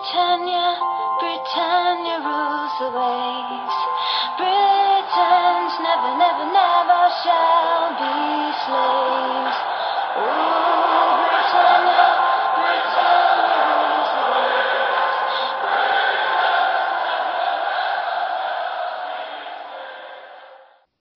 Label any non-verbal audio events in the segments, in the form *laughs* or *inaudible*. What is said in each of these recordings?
Britannia, Britannia rules the waves. Britons never, never, never shall be slaves. Oh, Britannia, Britannia rules the waves.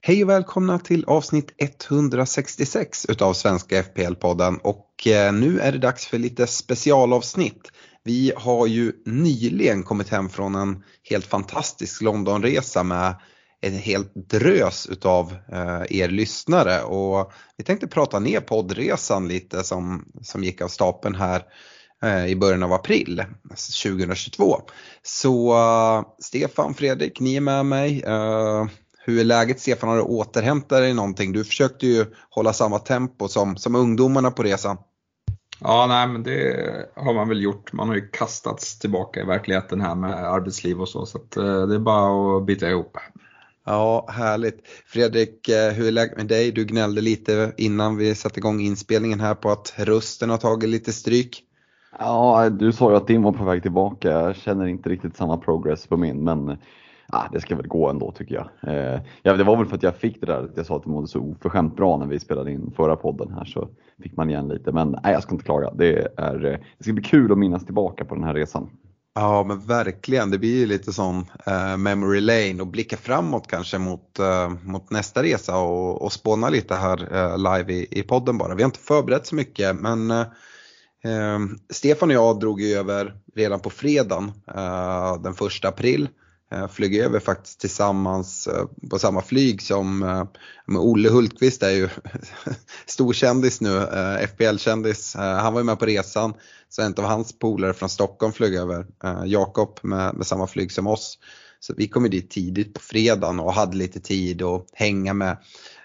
Hej och välkomna till avsnitt 166 utav Svenska FPL-podden och eh, nu är det dags för lite specialavsnitt. Vi har ju nyligen kommit hem från en helt fantastisk Londonresa med en hel drös utav eh, er lyssnare och vi tänkte prata ner poddresan lite som, som gick av stapeln här eh, i början av april 2022. Så eh, Stefan, Fredrik, ni är med mig. Hur är läget Stefan? Har du återhämtat dig någonting? Du försökte ju hålla samma tempo som, som ungdomarna på resan. Ja, nej men det har man väl gjort. Man har ju kastats tillbaka i verkligheten här med arbetsliv och så. Så att, eh, det är bara att bita ihop. Ja, härligt. Fredrik, eh, hur är läget med dig? Du gnällde lite innan vi satte igång inspelningen här på att rösten har tagit lite stryk. Ja, du sa ju att din var på väg tillbaka. Jag känner inte riktigt samma progress på min, men ah, det ska väl gå ändå tycker jag. Eh, ja, det var väl för att jag fick det där, att jag sa att det mådde så oförskämt bra när vi spelade in förra podden här så fick man igen lite. Men nej, jag ska inte klaga. Det, är, eh, det ska bli kul att minnas tillbaka på den här resan. Ja men verkligen, det blir ju lite sån eh, memory lane och blicka framåt kanske mot, eh, mot nästa resa och, och spåna lite här eh, live i, i podden bara. Vi har inte förberett så mycket men eh, eh Stefan och jag drog ju över redan på fredagen eh, den första april. Eh, flög över faktiskt tillsammans eh, på samma flyg som eh, med Olle Hultqvist är ju *laughs* storkändis nu, FBL-kändis. Han var ju med på resan. Så en av hans polare från Stockholm flög över, Jakob med, med samma flyg som oss. Så vi kom ju dit tidigt på fredagen och hade lite tid att hänga med,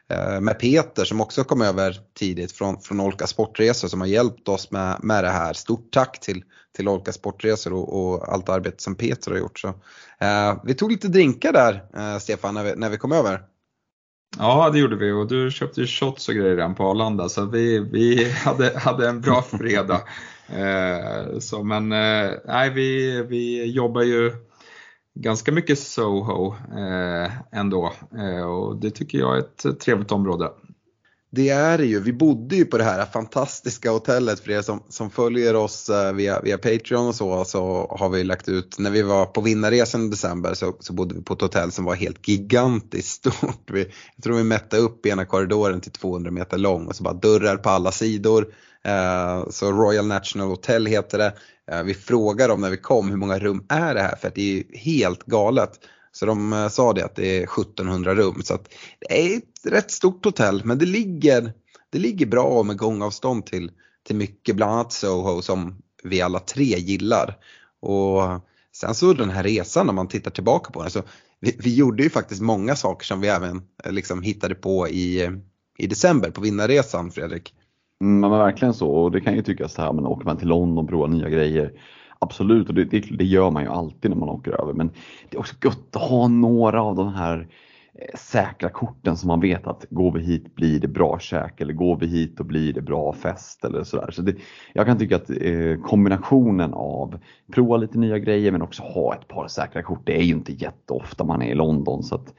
Eh, med Peter som också kom över tidigt från, från Olka Sportresor som har hjälpt oss med, med det här. Stort tack till, till Olka Sportresor och, och allt arbete som Peter har gjort. Så, eh, vi tog lite drinkar där eh, Stefan när vi, när vi kom över. Ja, det gjorde vi och du köpte ju shots och grejer redan på Arlanda så vi, vi *laughs* hade, hade en bra fredag. *laughs* Eh, så, men eh, nej, vi, vi jobbar ju ganska mycket Soho eh, ändå eh, och det tycker jag är ett trevligt område. Det är det ju. Vi bodde ju på det här fantastiska hotellet för er som, som följer oss eh, via, via Patreon och så, så har vi lagt ut, när vi var på vinnarresan i december så, så bodde vi på ett hotell som var helt gigantiskt stort. Vi, jag tror vi mätte upp ena korridoren till 200 meter lång och så bara dörrar på alla sidor. Eh, så Royal National Hotel heter det. Eh, vi frågade dem när vi kom hur många rum är det här för att det är ju helt galet. Så de eh, sa det att det är 1700 rum. Så att det är ett rätt stort hotell men det ligger, det ligger bra med gångavstånd till, till mycket, bland annat Soho som vi alla tre gillar. Och sen så den här resan när man tittar tillbaka på den så vi, vi gjorde ju faktiskt många saker som vi även liksom hittade på i, i december på vinnarresan Fredrik. Mm, men verkligen så och det kan ju tyckas så här, men åker man till London och provar nya grejer. Absolut, och det, det, det, gör man ju alltid när man åker över. Men det är också gött att ha några av de här eh, säkra korten som man vet att går vi hit blir det bra käk eller går vi hit och blir det bra fest eller sådär. Så det, jag kan tycka att eh, kombinationen av prova lite nya grejer men också ha ett par säkra kort. Det är ju inte jätteofta man är i London så att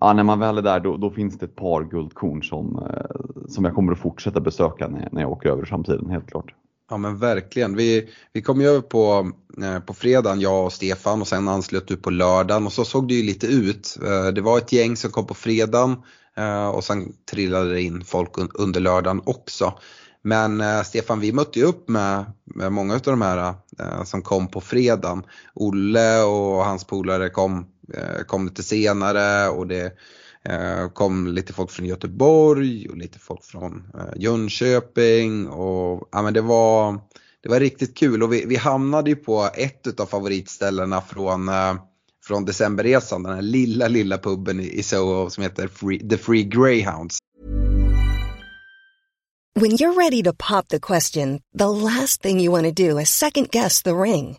ja, när man väl är där då, då finns det ett par guldkorn som, eh, som jag kommer att fortsätta besöka när, när jag åker över i framtiden helt klart. Ja men verkligen. Vi, vi kom ju över på, eh, på fredagen, jag och Stefan och sen anslöt du på lördagen och så såg det ju lite ut. Eh, det var ett gäng som kom på fredagen eh, och sen trillade det in folk un, under lördagen också. Men eh, Stefan, vi mötte ju upp med, med många av de här eh, som kom på fredagen. Olle och hans polare kom, Eh, kom lite senare och det eh, kom lite folk från Göteborg och lite folk från eh, Jönköping och ja men det var, det var riktigt kul och vi, vi hamnade ju på ett av favoritställena från, från decemberresan, den här lilla lilla puben i, i Soho som heter Free, The Free Greyhounds. When you're ready to pop the question, the last thing you want to do is second guess the ring.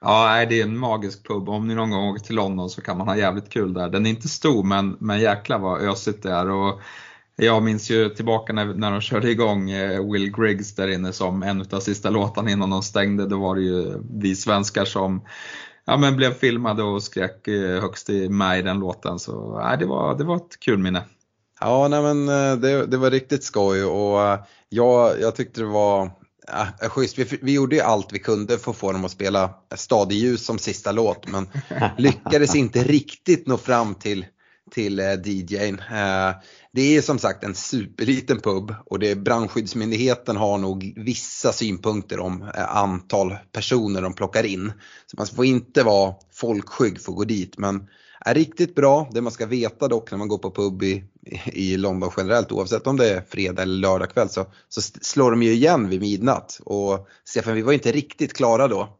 Ja, det är en magisk pub. Om ni någon gång åker till London så kan man ha jävligt kul där. Den är inte stor men, men jäklar vad ösigt det är. Och jag minns ju tillbaka när, när de körde igång eh, Will Griggs där inne som en av sista låtarna innan de stängde. Då var det ju vi svenskar som ja, men blev filmade och skrek eh, högst i med i den låten. Så ja, det, var, det var ett kul minne. Ja, nej, men eh, det, det var riktigt skoj och jag, jag tyckte det var Ja, schysst. Vi, vi gjorde ju allt vi kunde för att få dem att spela Stadieljus som sista låt men *laughs* lyckades inte riktigt nå fram till, till DJn. Det är som sagt en superliten pub och det, brandskyddsmyndigheten har nog vissa synpunkter om eh, antal personer de plockar in. Så man får inte vara folkskygg för att gå dit men är riktigt bra. Det man ska veta dock när man går på pub i, i London generellt oavsett om det är fredag eller lördag kväll så, så slår de ju igen vid midnatt. Och Stefan, vi var inte riktigt klara då.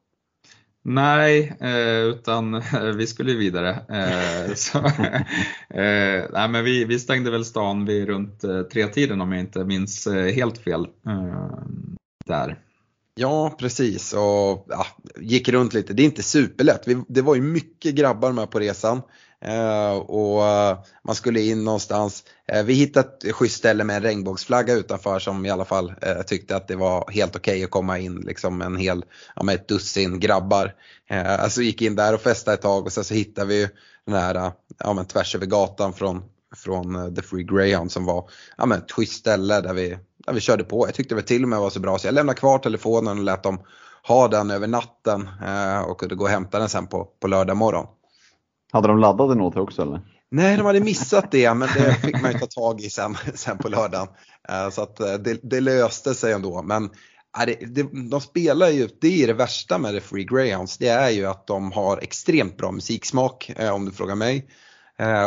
Nej, eh, utan eh, vi skulle vidare. Eh, så, *laughs* nej, men vi, vi stängde väl stan vid runt tre-tiden om jag inte minns helt fel. där. Ja, precis. Och ja, gick runt lite. Det är inte superlätt. Vi, det var ju mycket grabbar med på resan. Eh, och uh, man skulle in någonstans. Uh, vi hittade ett schysst ställe med en regnbågsflagga utanför som i alla fall eh, tyckte att det var helt okej okay att komma in liksom en hel, ja, med ett dussin grabbar. alltså gick in där och festade ett tag och sen så hittade vi den här, ja men tvärs över gatan från, från The Free Greyhound som var, ja men ett schysst ställe där vi, där vi körde på. Jag tyckte det till och med var så bra så jag lämnade kvar telefonen och lät dem ha den över natten och kunde gå och hämta den sen på, på lördag morgon. Hade de laddat den åt dig också eller? Nej, de hade missat det *laughs* men det fick man ju ta tag i sen, sen på lördagen. Eh, så att eh, det, det löste sig ändå. Men det, det, de spelar ju, det är det värsta med The Free Greyhounds, det är ju att de har extremt bra musiksmak eh, om du frågar mig.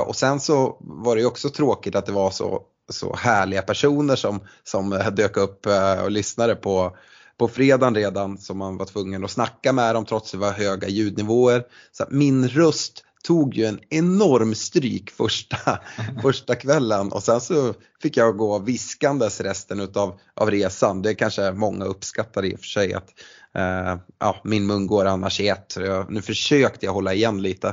Och sen så var det ju också tråkigt att det var så, så härliga personer som, som dök upp och lyssnade på, på fredagen redan som man var tvungen att snacka med dem trots att det var höga ljudnivåer. Så min röst tog ju en enorm stryk första, *laughs* första kvällen och sen så fick jag gå viskandes resten utav, av resan. Det kanske många uppskattar i och för sig att eh, ja, min mun går annars i ett. Nu försökte jag hålla igen lite.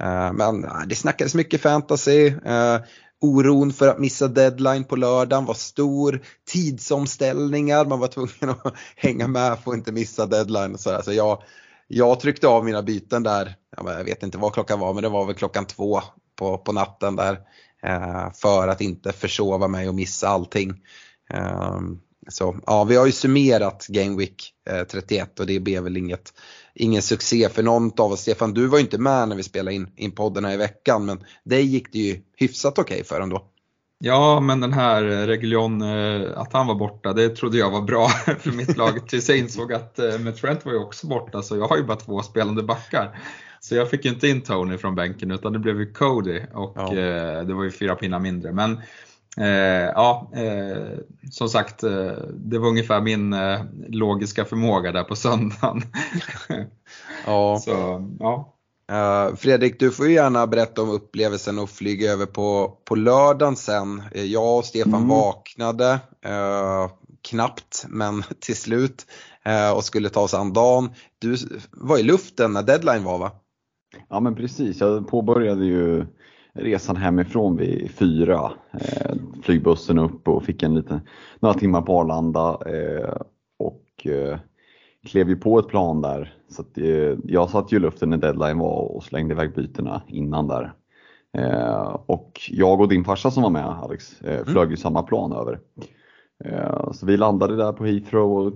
Eh, men eh, det snackades mycket fantasy. Eh, Oron för att missa deadline på lördagen var stor. Tidsomställningar, man var tvungen att *laughs* hänga med för att inte missa deadline. Så, så jag, jag tryckte av mina byten där, jag vet inte vad klockan var men det var väl klockan två på, på natten där. Eh, för att inte försova mig och missa allting. Ehm, så ja, vi har ju summerat Game Week eh, 31 och det blev väl inget, ingen succé för någon av oss. Stefan, du var ju inte med när vi spelade in, in podden här i veckan men dig gick det ju hyfsat okej okay för ändå. Ja, men den här Reguljon, eh, att han var borta, det trodde jag var bra *laughs* för mitt lag tills jag insåg att eh, med Trent var ju också borta så jag har ju bara två spelande backar. Så jag fick inte in Tony från bänken utan det blev ju Cody och ja. Eh, det var ju fyra pinnar mindre. Men eh, ja, eh, som sagt, det var ungefär min eh, logiska förmåga där på söndagen. *laughs* ja. *laughs* Så, ja. Uh, Fredrik, du får ju gärna berätta om upplevelsen och flyga över på, på lördagen sen. Eh, jag och Stefan mm. vaknade, uh, knappt, men *laughs* till slut uh, och skulle ta oss an dagen. Du var i luften när deadline var va? Ja men precis, jag påbörjade ju resan hemifrån vid fyra. flygbussen upp och fick en liten, några timmar på Arlanda och klev ju på ett plan där. Så att, eh, jag satt ju i luften när deadline var och slängde iväg bytena innan där. Eh, och jag och din farsa som var med Alex eh, mm. flög mm. ju samma plan över. Eh, så vi landade där på Heathrow och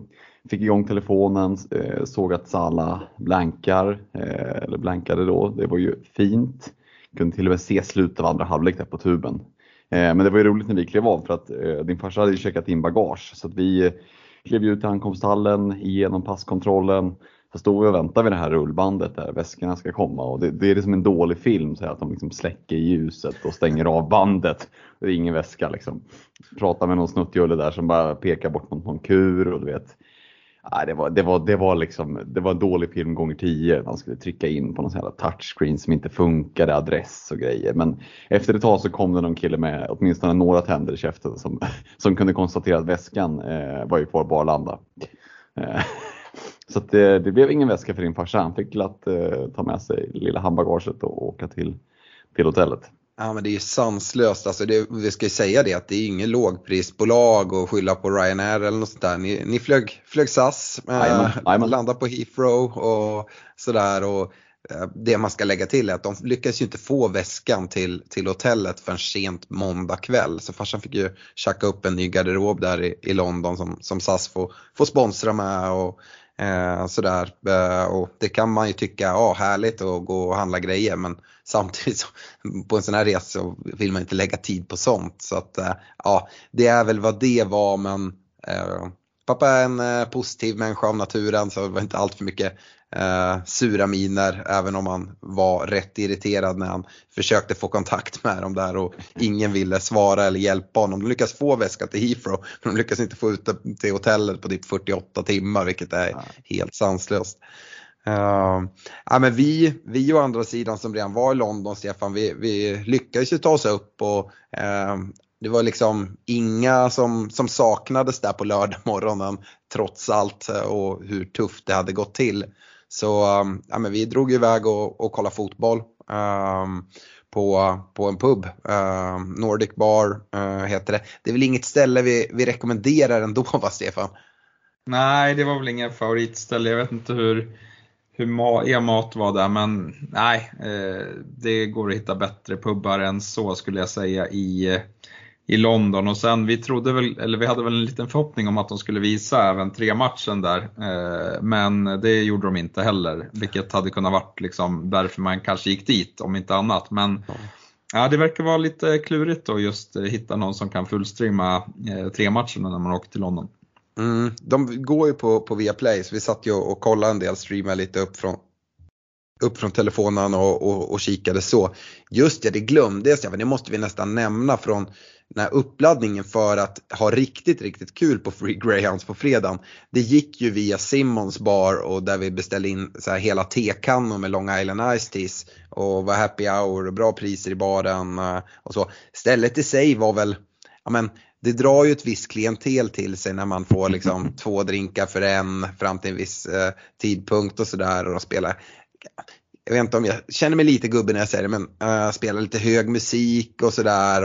fick igång telefonen, eh, såg att Sala blankar, eh, eller blankade då. Det var ju fint. Kunde till och med se slutet av andra halvlek där på tuben. Eh, men det var ju roligt när vi klev av för att eh, din farsa hade ju checkat in bagage så att vi eh, klev ut i ankomsthallen, igenom passkontrollen. Så stod vi och väntade vid det här rullbandet där väskorna ska komma och det, det är liksom en dålig film så att de liksom släcker ljuset och stänger av bandet. Det är ingen väska liksom. Pratar med någon snuttjulle där som bara pekar bort mot någon kur och du vet. Nej, det, var, det, var, det, var liksom, det var en dålig film gånger tio. Man skulle trycka in på någon sån här touchscreen som inte funkade, adress och grejer. Men efter ett tag så kom det någon kille med åtminstone några tänder i käften som, *laughs* som kunde konstatera att väskan eh, var ju kvar på Arlanda. Eh, *laughs* så det, det, blev ingen väska för din farsa. Han fick glatt eh, ta med sig lilla handbagaget och åka till, till hotellet. Ja men det är ju sanslöst. Alltså det, vi ska ju säga det att det är ingen lågprisbolag och skylla på Ryanair eller något sånt där. Ni, ni flög, flög SAS, eh, landade på Heathrow och sådär. Och, eh, det man ska lägga till är att de lyckades ju inte få väskan till, till hotellet förrän sent måndag kväll. Så farsan fick ju tjacka upp en ny garderob där i, i London som, som SAS får, får sponsra med. Och, Eh, sådär. Eh, och det kan man ju tycka, ja härligt att gå och handla grejer men samtidigt så, på en sån här resa så vill man inte lägga tid på sånt. Så att eh, ja, det är väl vad det var men eh, pappa är en eh, positiv människa av naturen så det var inte allt för mycket eh, sura miner även om han var rätt irriterad när han försökte få kontakt med dem där och ingen ville svara eller hjälpa honom. De lyckas få väskan till Heathrow men de lyckas inte få ut den till hotellet på typ 48 timmar vilket är helt sanslöst. Uh, ja, men vi, vi å andra sidan som redan var i London, Stefan, vi, vi lyckades ju ta oss upp och uh, det var liksom inga som, som saknades där på lördag morgonen trots allt eh, och hur tufft det hade gått till. Så um, ja, men vi drog iväg och, och kollade fotboll um, på, på en pub. Um, Nordic Bar uh, heter det. Det är väl inget ställe vi, vi rekommenderar ändå *laughs* va Stefan? Nej, det var väl ingen favoritställe. Jag vet inte hur, hur ma er mat var där men nej, eh, det går att hitta bättre pubbar än så skulle jag säga i i London och sen vi trodde väl, eller vi hade väl en liten förhoppning om att de skulle visa även tre matchen där. Eh, men det gjorde de inte heller, vilket hade kunnat varit liksom därför man kanske gick dit om inte annat. Men ja, det verkar vara lite klurigt att just hitta någon som kan fullstreama eh, tre matcherna när man åker till London. Mm, de går ju på, på Viaplay så vi satt ju och kollade en del, streamade lite upp från, upp från telefonen och, och, och kikade så. Just det, det glömde jag, det måste vi nästan nämna från den här uppladdningen för att ha riktigt, riktigt kul på Free Greyhounds på fredagen. Det gick ju via Simmons bar och där vi beställde in så här hela tekannor med Long Island Ice Teas och var happy hour och bra priser i baren eh, och så. Stället i sig var väl, ja men det drar ju ett visst klientel till sig när man får liksom *laughs* två drinkar för en fram till en viss eh, tidpunkt och sådär och spela jag vet inte om jag känner mig lite gubbe när jag säger det men uh, spela lite hög musik och sådär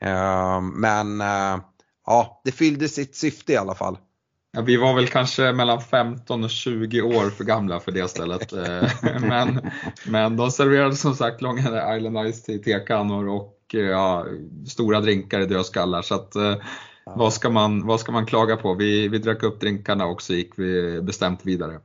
Ehm, men eh, ja, det fyllde sitt syfte i alla fall. Ja, vi var väl kanske mellan 15 och 20 år för gamla för det stället. Eh, *laughs* men, men de serverade som sagt Long Island Ice i tekannor och eh, ja, stora drinkar i dödskallar. Så att, vad, ska man, vad ska man klaga på? Vi, vi drack upp drinkarna och så gick vi bestämt vidare.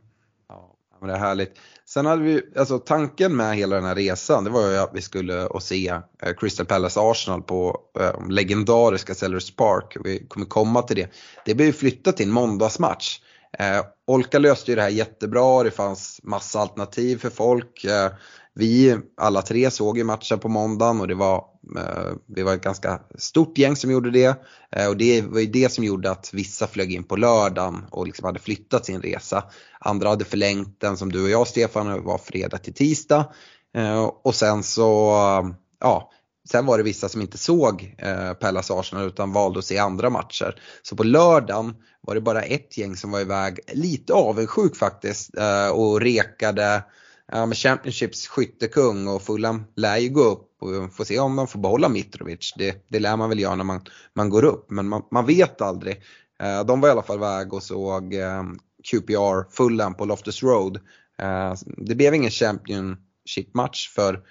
Ja, men det är härligt. Sen hade vi, alltså tanken med hela den här resan det var ju att vi skulle och se eh, Crystal Palace Arsenal på eh, legendariska Sellers Park. Vi kommer komma till det. Det blev ju flyttat till en måndagsmatch. Eh, Olka löste ju det här jättebra, det fanns massa alternativ för folk. Eh, vi alla tre såg ju matchen på måndagen och det var, Eh, det vi var ett ganska stort gäng som gjorde det. Eh, och det var ju det som gjorde att vissa flög in på lördagen och liksom hade flyttat sin resa. Andra hade förlängt den som du och jag Stefan, var fredag till tisdag. Eh, och sen så, ja, Sen var det vissa som inte såg eh, Pallas Arsenal utan valde att se andra matcher. Så på lördagen var det bara ett gäng som var iväg, lite avundsjuk faktiskt, eh, och rekade ja, med Championships skyttekung och Fulham lär ju gå upp och får se om de får behålla Mitrovic. Det, det lär man väl göra när man, man går upp men man, man vet aldrig. Eh, de var i alla fall iväg och såg eh, QPR Fulham på Loftus Road. Eh, det blev ingen Championship-match för,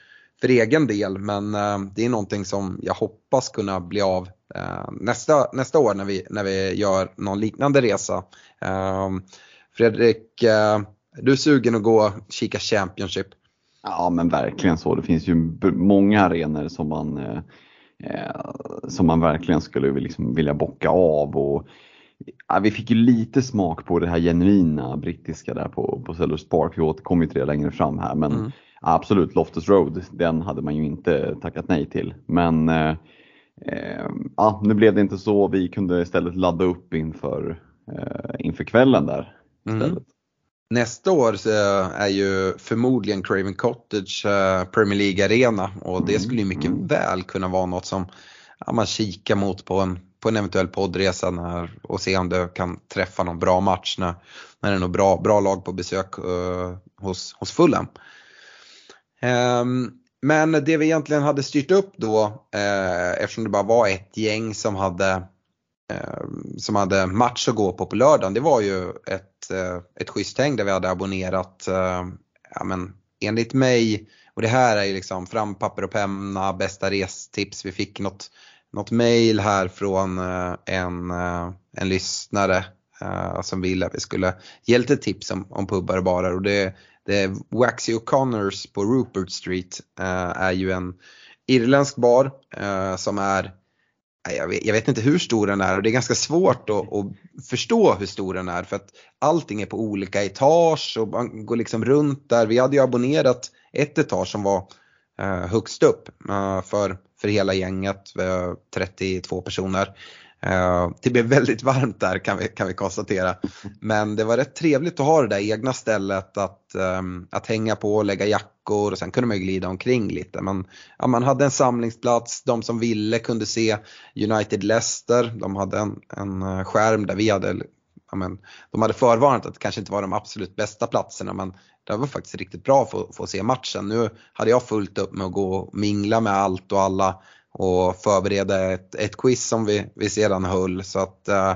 för egen del men eh, det är någonting som jag hoppas kunna bli av eh, nästa, nästa år när vi, när vi gör någon liknande resa. Eh, Fredrik eh, du är sugen att gå och kika Championship? Ja men verkligen så. Det finns ju många arenor som man, eh, eh, som man verkligen skulle liksom vilja bocka av. Och, ja, vi fick ju lite smak på det här genuina brittiska där på, på Sellers Park. Vi återkommer till det längre fram här. Men mm. absolut, Loftus Road, den hade man ju inte tackat nej till. Men eh, eh, ja, nu blev det inte så. Vi kunde istället ladda upp inför, eh, inför kvällen där istället. Nästa år så är ju förmodligen Craven Cottage eh, Premier League-arena och det Mm, skulle ju mycket mm. väl kunna vara något som man kikar mot på en, på en eventuell poddresa när, och se om du kan träffa någon bra match när, när det är något bra, bra lag på besök eh, hos, hos Fulham. Ehm, men det vi egentligen hade styrt upp då, eh, eftersom det bara var ett gäng som hade, eh, som hade match att gå på på lördagen, det var ju ett, Eh, ett schysst häng där vi hade abonnerat, eh, ja men enligt mig, och det här är ju liksom fram papper och penna, bästa restips, vi fick något, något mail här från eh, en, en lyssnare som ville att vi skulle ge lite tips om, om pubbar och barer. Och det det är Waxy O'Connors på Rupert Street är ju en irländsk bar som är, jag vet, jag vet inte hur stor den är och det är ganska svårt att, att förstå hur stor den är för att allting är på olika etage och man går liksom runt där. Vi hade ju abonnerat ett etage som var eh, högst upp eh, för, för hela gänget, eh, 32 personer. Eh, det blev väldigt varmt där kan vi, kan vi konstatera. Men det var rätt trevligt att ha det där egna stället att, ehm, att hänga på och lägga jackor och sen kunde man ju glida omkring lite. Man, ja, man hade en samlingsplats, de som ville kunde se United Leicester, de hade en, en eh, skärm där vi hade Ja, men, de hade förvarnat att det kanske inte var de absolut bästa platserna men det var faktiskt riktigt bra för att få se matchen. Nu hade jag fullt upp med att gå och mingla med allt och alla och förbereda ett, ett quiz som vi, vi sedan höll. Så att eh,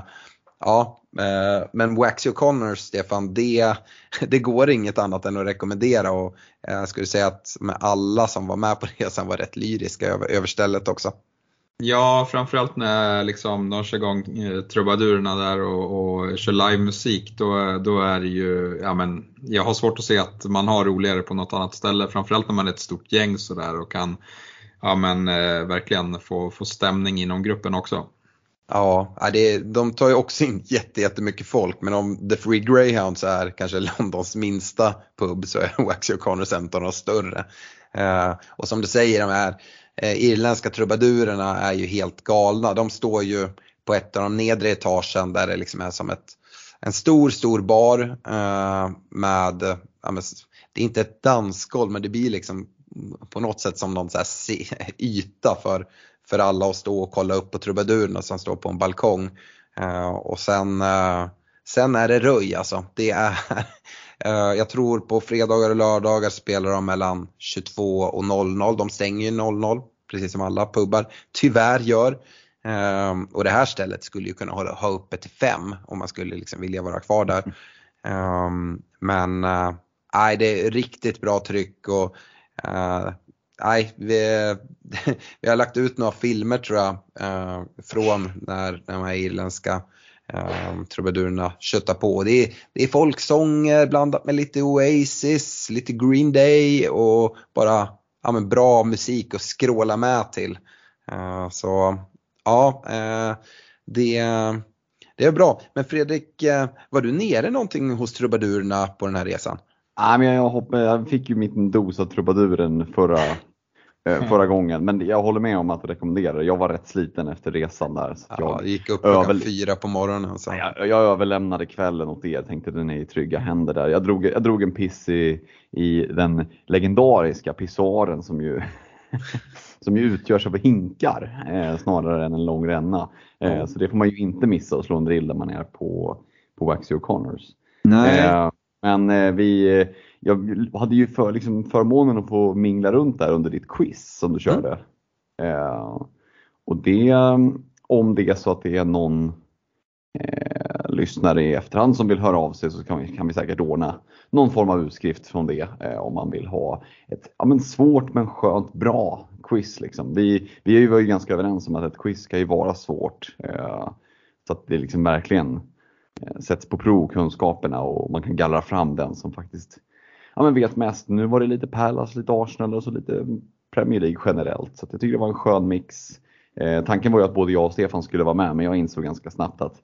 ja, eh, men Waxy O'Connor, Stefan, det, *laughs* det går inget annat än att rekommendera och eh, jag skulle säga att med alla som var med på *laughs* resan var rätt lyriska över, över stället också. Ja, framförallt när liksom, de kör igång trubadurerna där och, och kör livemusik. Då, då är det ju, ja men, jag har svårt att se att man har roligare på något annat ställe. Framförallt när man är ett stort gäng sådär och kan ja, men, eh, verkligen få, få stämning inom gruppen också. Ja, det, de tar ju också in *laughs* jätte, jättemycket folk men om The Free Greyhounds är kanske *laughs* Londons minsta pub så är *laughs* Waxy O'Connor en av de större. Eh, och som du säger, de här eh, irländska trubadurerna är ju helt galna. De står ju på ett av de nedre etagen där det liksom är som ett, en stor, stor bar eh, med, ja, men, det är inte ett dansgolv men det blir liksom på något sätt som någon så här *laughs* yta för, för alla att stå och kolla upp på trubadurerna som står på en balkong. Eh, och sen, eh, sen är det röj alltså. Det är, *laughs* eh, jag tror på fredagar och lördagar spelar de mellan 22 och 00. De stänger ju 00 precis som alla pubbar tyvärr gör. Eh, och det här stället skulle ju kunna hålla, ha uppe till 5 om man skulle liksom vilja vara kvar där. Eh, men eh, nej, det är riktigt bra tryck och Uh, nej, vi, *laughs* vi har lagt ut några filmer tror jag uh, från när de här irländska um, trubadurerna köttar på. Det är, det är folksånger blandat med lite Oasis, lite Green Day och bara ja, men bra musik att skråla med till. Uh, så ja, det, det är bra. Men Fredrik, var du nere någonting hos trubadurerna på den här resan? Nej, men jag, hopp, jag fick ju min dos av trubaduren förra, eh, *laughs* förra gången, men jag håller med om att rekommendera Jag var rätt sliten efter resan där. Så Ja, jag, gick upp klockan över- fyra på morgonen. Så. jag, jag överlämnade kvällen åt er, tänkte den är i trygga händer där. Jag drog, jag drog en piss i, i den legendariska pissoaren som ju, *laughs* som ju utgörs av hinkar eh, snarare än en lång ränna. Eh, så det får man ju inte missa att slå en drill där man är på, på Waxy O'Connors. Eh, men eh, vi, eh, jag hade ju för, liksom, förmånen att få mingla runt där under ditt quiz som du körde. Eh, och det, om det är så att det är någon eh, lyssnare i efterhand som vill höra av sig så kan vi, kan vi säkert ordna någon form av utskrift från det eh, om man vill ha ett ja, men svårt men skönt bra quiz. Liksom. Vi, vi var ju ganska överens om att ett quiz ska ju vara svårt. Eh, så att det liksom verkligen sätts på prov kunskaperna och man kan gallra fram den som faktiskt ja, men vet mest. Nu var det lite Palace, lite Arsenal och så lite Premier League generellt. Så jag tycker det var en skön mix. Eh, tanken var ju att både jag och Stefan skulle vara med men jag insåg ganska snabbt att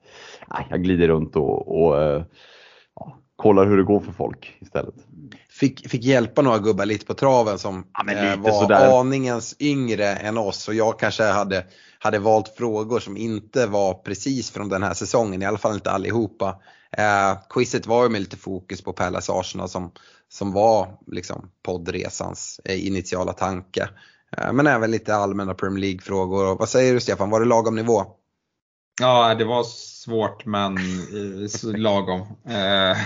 nej, jag glider runt och, och eh, ja, kollar hur det går för folk istället. Fick, fick hjälpa några gubbar lite på traven som Ja, eh, var sådär. aningens yngre än oss och jag kanske hade, hade valt frågor som inte var precis från den här säsongen, i alla fall inte allihopa. Eh, quizet var ju med lite fokus på Palace Arsenal som, som var liksom poddresans eh, initiala tanke. Eh, men även lite allmänna Premier League-frågor. Vad säger du Stefan, var det lagom nivå? Ja, det var svårt men eh, lagom. Eh, eh,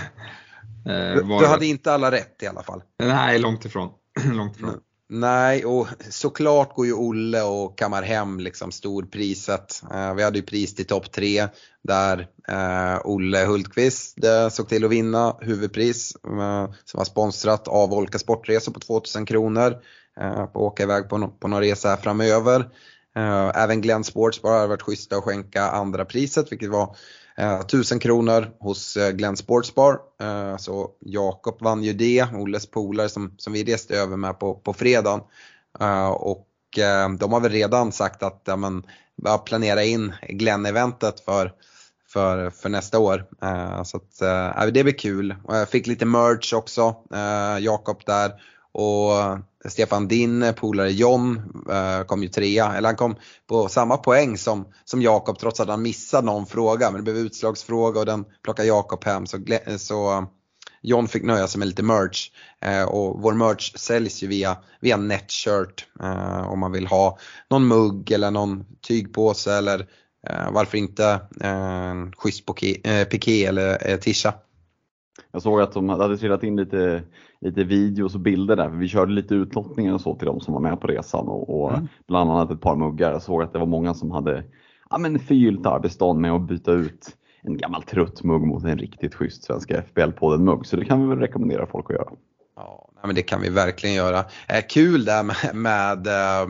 Du, du det. hade inte alla rätt i alla fall. Nej, långt ifrån. *clears throat* långt ifrån. Nej, och såklart går ju Olle och kammar hem liksom storpriset. Eh, vi hade ju pris till topp tre där eh, Olle Hultqvist eh, såg till att vinna huvudpris eh, som var sponsrat av Olka Sportresor på 2000 kronor eh, på att åka iväg på, no på någon resa här framöver. Eh, även Glenn Sportsbar har varit schyssta att skänka andra priset vilket var eh, 1000 kronor hos eh, Glenn Sportsbar. Så Jakob vann ju det, Olles polare som, som vi reste över med på, på fredagen. Och de har väl redan sagt att ja, men, planera in Glenn-eventet för, för, för nästa år. Så att, det blir kul. Jag fick lite merch också, Jakob där. Och eh, Stefan, din eh, polare John eh, kom ju trea, eller han kom på samma poäng som, som Jakob trots att han missade någon fråga. Men det blev utslagsfråga och den plockade Jakob hem. Så, så John fick nöja sig med lite merch. Eh, och vår merch säljs ju via, via Netshirt. Eh, om man vill ha någon mugg eller någon tygpåse eller eh, varför inte eh, en schysst piké eller eh, tisha. Jag såg att de hade trillat in lite, lite videos och bilder där, för vi körde lite utlottningar och så till de som var med på resan och, och Mm. bland annat ett par muggar. Jag såg att det var många som hade ja, men förgyllt arbetsdagen med att byta ut en gammal trött mugg mot en riktigt schysst Svenska FBL-podden-mugg. Så det kan vi väl rekommendera folk att göra. Ja, men det kan vi verkligen göra. Eh, kul där med, med, eh,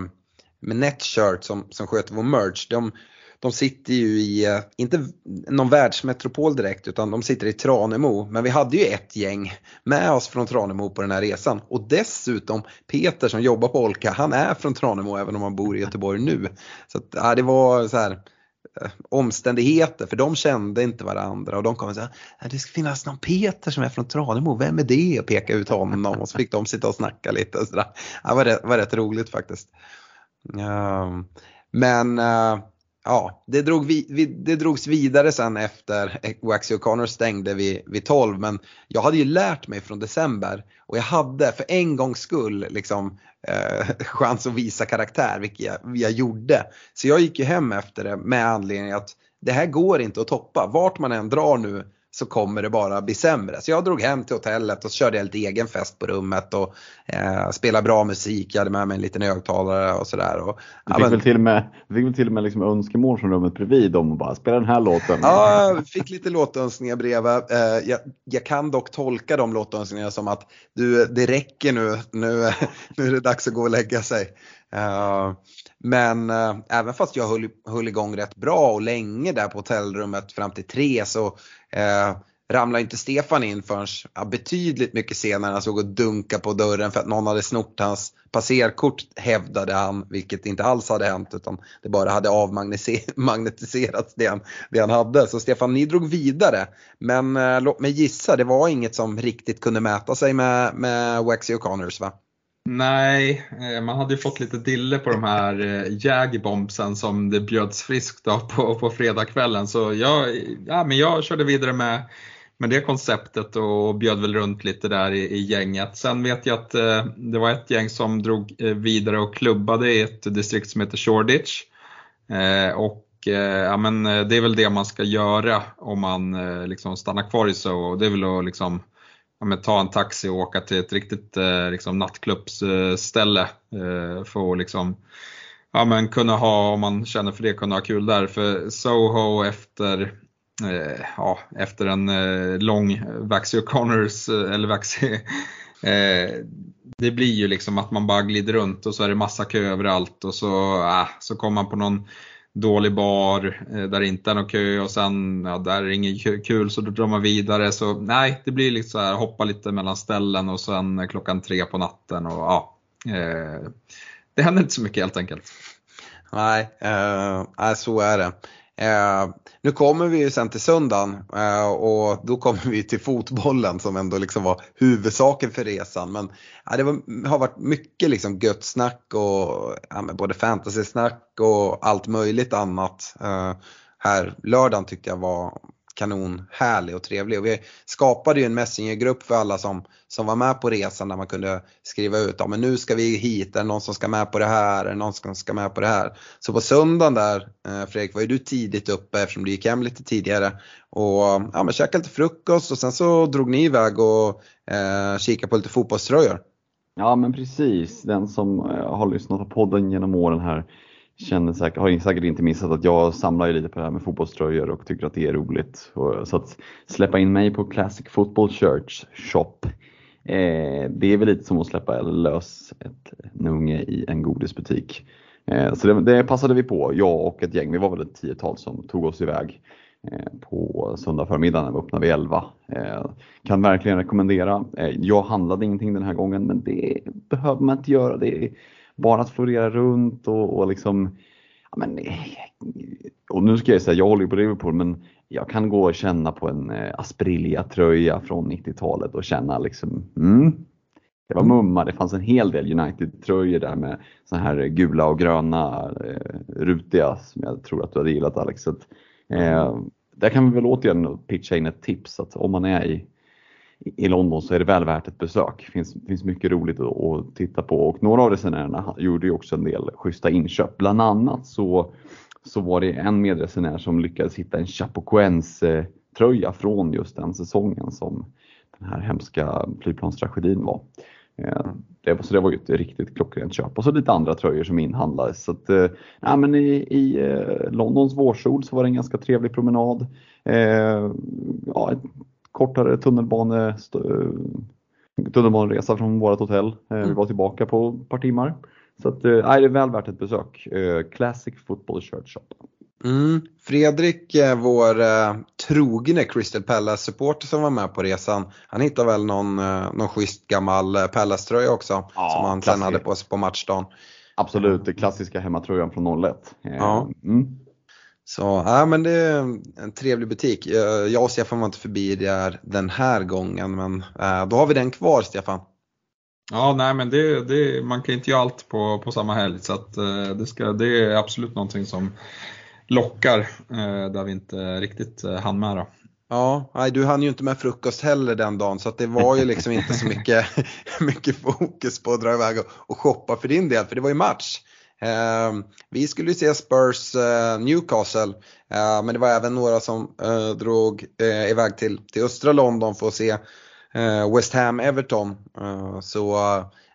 med Netshirt som, som sköter vår merch. De, de sitter ju i, eh, inte någon världsmetropol direkt, utan de sitter i Tranemo. Men vi hade ju ett gäng med oss från Tranemo på den här resan. Och dessutom Peter som jobbar på Olka, han är från Tranemo även om han bor i Göteborg nu. Så att, ja, det var så här eh, omständigheter för de kände inte varandra och de kom och sa det ska finnas någon Peter som är från Tranemo, vem är det? Och peka ut honom och så fick de sitta och snacka lite och. Det var rätt, var rätt roligt faktiskt. Ehm, men eh, ja, det, drog vi, vi, det drogs vidare sen efter Waxy O'Connor stängde vid, vid 12 men jag hade ju lärt mig från december och jag hade för en gångs skull liksom eh, *laughs* chans att visa karaktär, vilket jag, jag gjorde. Så jag gick ju hem efter det med anledning att det här går inte att toppa. Vart man än drar nu så kommer det bara bli sämre. Så jag drog hem till hotellet och körde jag lite egen fest på rummet och eh, spelade bra musik. Jag hade med mig en liten högtalare och sådär. Och, Du ja, fick men- väl till och med, du fick väl till och med liksom önskemål från rummet bredvid om att bara spela den här låten. Ja, jag fick lite låtönskningar bredvid. Eh, jag, jag kan dock tolka de låtönskningarna som att du, det räcker nu, nu, nu är det dags att gå och lägga sig. Eh, men eh, även fast jag höll, höll igång rätt bra och länge där på hotellrummet fram till tre så eh, ramlade inte Stefan in förrän ja, betydligt mycket senare. Han såg och dunka på dörren för att någon hade snott hans passerkort hävdade han, vilket inte alls hade hänt utan det bara hade avmagnetiserats *laughs* det han, det han hade. Så Stefan, ni drog vidare. Men eh, låt mig gissa, det var inget som riktigt kunde mäta sig med, med Waxy O'Connors va? Nej, eh, man hade ju fått lite dille på de här eh, jägerbombsen som det bjöds friskt av på, på fredagskvällen. Så jag, ja, men jag körde vidare med, med det konceptet och bjöd väl runt lite där i, i gänget. Sen vet jag att eh, det var ett gäng som drog eh, vidare och klubbade i ett distrikt som heter Shoreditch. Eh, och eh, ja, men eh, det är väl det man ska göra om man eh, liksom stannar kvar i så. Det är väl att liksom ja, men ta en taxi och åka till ett riktigt eh, liksom, nattklubbsställe eh, för att liksom, ja, men kunna ha, om man känner för det, kunna ha kul där. För Soho efter, eh, ja, efter en eh, lång Vaxi O'Connors, eh, eller Vaxi, *laughs* eh, det blir ju liksom att man bara glider runt och så är det massa kö överallt och så, ah, så kommer man på någon dålig bar eh, där det inte är någon kö och sen ja, där är det inget kul så då drar man vidare. Så nej, det blir lite så här hoppa lite mellan ställen och sen eh, klockan tre på natten och ja. Eh, det händer inte så mycket helt enkelt. Nej, eh, nej, så är det. Eh, nu kommer vi ju sen till söndagen eh, och då kommer vi till fotbollen som ändå liksom var huvudsaken för resan. Men ja, det var, har varit mycket liksom gött snack och ja, både fantasy-snack och allt möjligt annat. Eh, här lördagen tyckte jag var kanonhärlig och trevlig. Och vi skapade ju en messengergrupp för alla som, som var med på resan där man kunde skriva ut, ja men nu ska vi hit, är det någon som ska med på det här, är det någon som ska med på det här. Så på söndagen där, eh, Fredrik, var ju du tidigt uppe eftersom du gick hem lite tidigare och ja, men käkade lite frukost och sen så drog ni iväg och eh, kikade på lite fotbollströjor. Ja men precis, den som eh, har lyssnat på podden genom åren här känner säkert, har säkert inte missat att jag samlar ju lite på det här med fotbollströjor och tycker att det är roligt. Så att släppa in mig på Classic Football Church Shop, eh, det är väl lite som att släppa lös ett nunge i en godisbutik. Eh, så det, det, passade vi på, jag och ett gäng, vi var väl ett tiotal som tog oss iväg eh, på söndag förmiddag när vi öppnade vid 11. Eh, kan verkligen rekommendera. Eh, jag handlade ingenting den här gången men det behöver man inte göra. Det är, bara att florera runt och, och liksom, ja, men, och nu ska jag säga, jag håller ju på Liverpool men jag kan gå och känna på en eh, Asprilla-tröja från 90-talet och känna liksom, mm, det var mumma, det fanns en hel del United-tröjor där med så här gula och gröna eh, rutiga som jag tror att du hade gillat Alex. Så att, eh, där kan vi väl återigen pitcha in ett tips att om man är i i London så är det väl värt ett besök. Det finns, finns mycket roligt att, att titta på och några av resenärerna gjorde ju också en del schyssta inköp. Bland annat så, så var det en medresenär som lyckades hitta en Chapoquens tröja från just den säsongen som den här hemska flygplanstragedin var. Eh, det var, så det var ju ett riktigt klockrent köp. Och så lite andra tröjor som inhandlades. Så att, äh, men i, i eh, Londons vårsol så var det en ganska trevlig promenad. Eh, ja, ett kortare tunnelbane, tunnelbaneresa från vårt hotell. Eh, vi mm. var tillbaka på ett par timmar. Så att, nej, det är väl värt ett besök. Eh, Classic Football Shirt Shop. Mm. Fredrik, vår eh, trogne Crystal Palace-supporter som var med på resan, han hittade väl någon, eh, någon schysst gammal Palace-tröja också ja, som han sen hade på sig på matchdagen. Absolut, den klassiska hemmatröjan från 01. Ja. Mm. Så ja, men det är en trevlig butik. Jag och Stefan var inte förbi där den här gången men äh, då har vi den kvar Stefan. Ja, nej men det, det, man kan inte göra allt på, på samma helg så att, äh, det, ska, det är absolut någonting som lockar där vi inte riktigt hann med. Då. Ja, nej, du hann ju inte med frukost heller den dagen så det var ju liksom inte så mycket, *laughs* mycket fokus på att dra iväg och, och shoppa för din del för det var ju match. Eh, vi skulle ju se Spurs eh, Newcastle eh, men det var även några som eh, drog eh, iväg till, till östra London för att se eh, West Ham Everton. Eh, så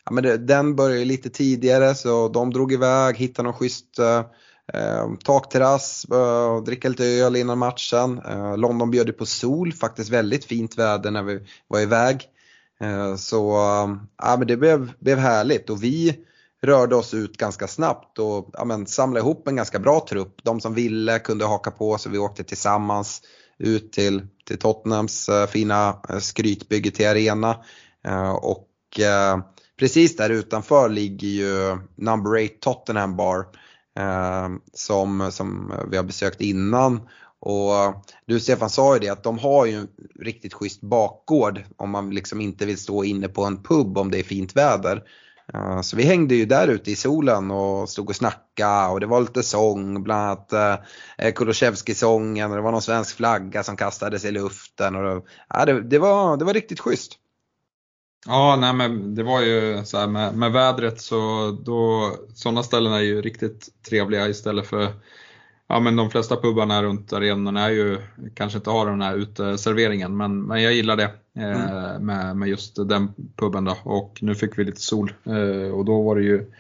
ja, men det, den började ju lite tidigare så de drog iväg, hittade någon schysst Eh, eh takterrass, eh, dricka lite öl innan matchen. Eh, London bjöd på sol, faktiskt väldigt fint väder när vi var iväg. Eh, så eh, ja, men det blev, blev härligt och vi rörde oss ut ganska snabbt och ja, men, samlade ihop en ganska bra trupp. De som ville kunde haka på så vi åkte tillsammans ut till, till Tottenhams äh, fina eh, skrytbygge till arena. Äh, och precis där utanför ligger ju number 8 Tottenham Bar som, som vi har besökt innan. Och du Stefan sa ju det att de har ju en riktigt schysst bakgård om man liksom inte vill stå inne på en pub om det är fint väder. Eh, så vi hängde ju där ute i solen och stod och snackade och det var lite sång, bland annat eh, eh, Kulusevski-sången och det var någon svensk flagga som kastades i luften. Och, ja, det, det, var, det var riktigt schysst. Ja, nej men det var ju så här med, med vädret så då, sådana ställen är ju riktigt trevliga istället för Ja men de flesta pubarna runt arenan är ju, kanske inte har den här uteserveringen men, men jag gillar det eh, mm. med, med just den puben då. Och nu fick vi lite sol eh, och då var det ju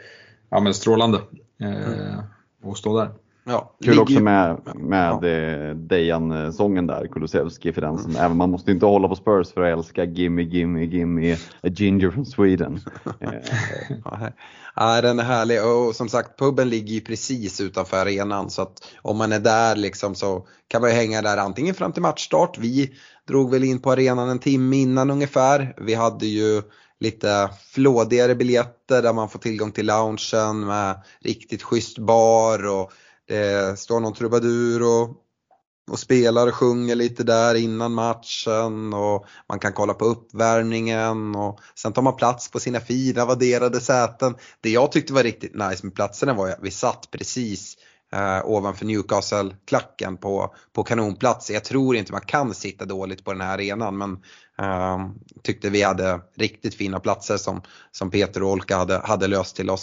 ja, men strålande eh, mm. att stå där. Ja, Kul också med, med ja. Eh, Dejan-sången där, Kulusevski för den som, mm. även man måste inte hålla på Spurs för att älska Gimme Gimme Gimme a Ginger from Sweden. *laughs* ja, den är härlig och som sagt puben ligger ju precis utanför arenan så att om man är där liksom så kan man ju hänga där antingen fram till matchstart. Vi drog väl in på arenan en timme innan ungefär. Vi hade ju lite flådigare biljetter där man får tillgång till loungen med riktigt schysst bar och det står någon trubadur och, och spelar och sjunger lite där innan matchen och man kan kolla på uppvärmningen och sen tar man plats på sina fina vadderade säten. Det jag tyckte var riktigt nice med platserna var att vi satt precis eh, ovanför Newcastle-klacken på, på kanonplats. Jag tror inte man kan sitta dåligt på den här arenan men eh, tyckte vi hade riktigt fina platser som, som Peter och Olka hade, hade löst till oss.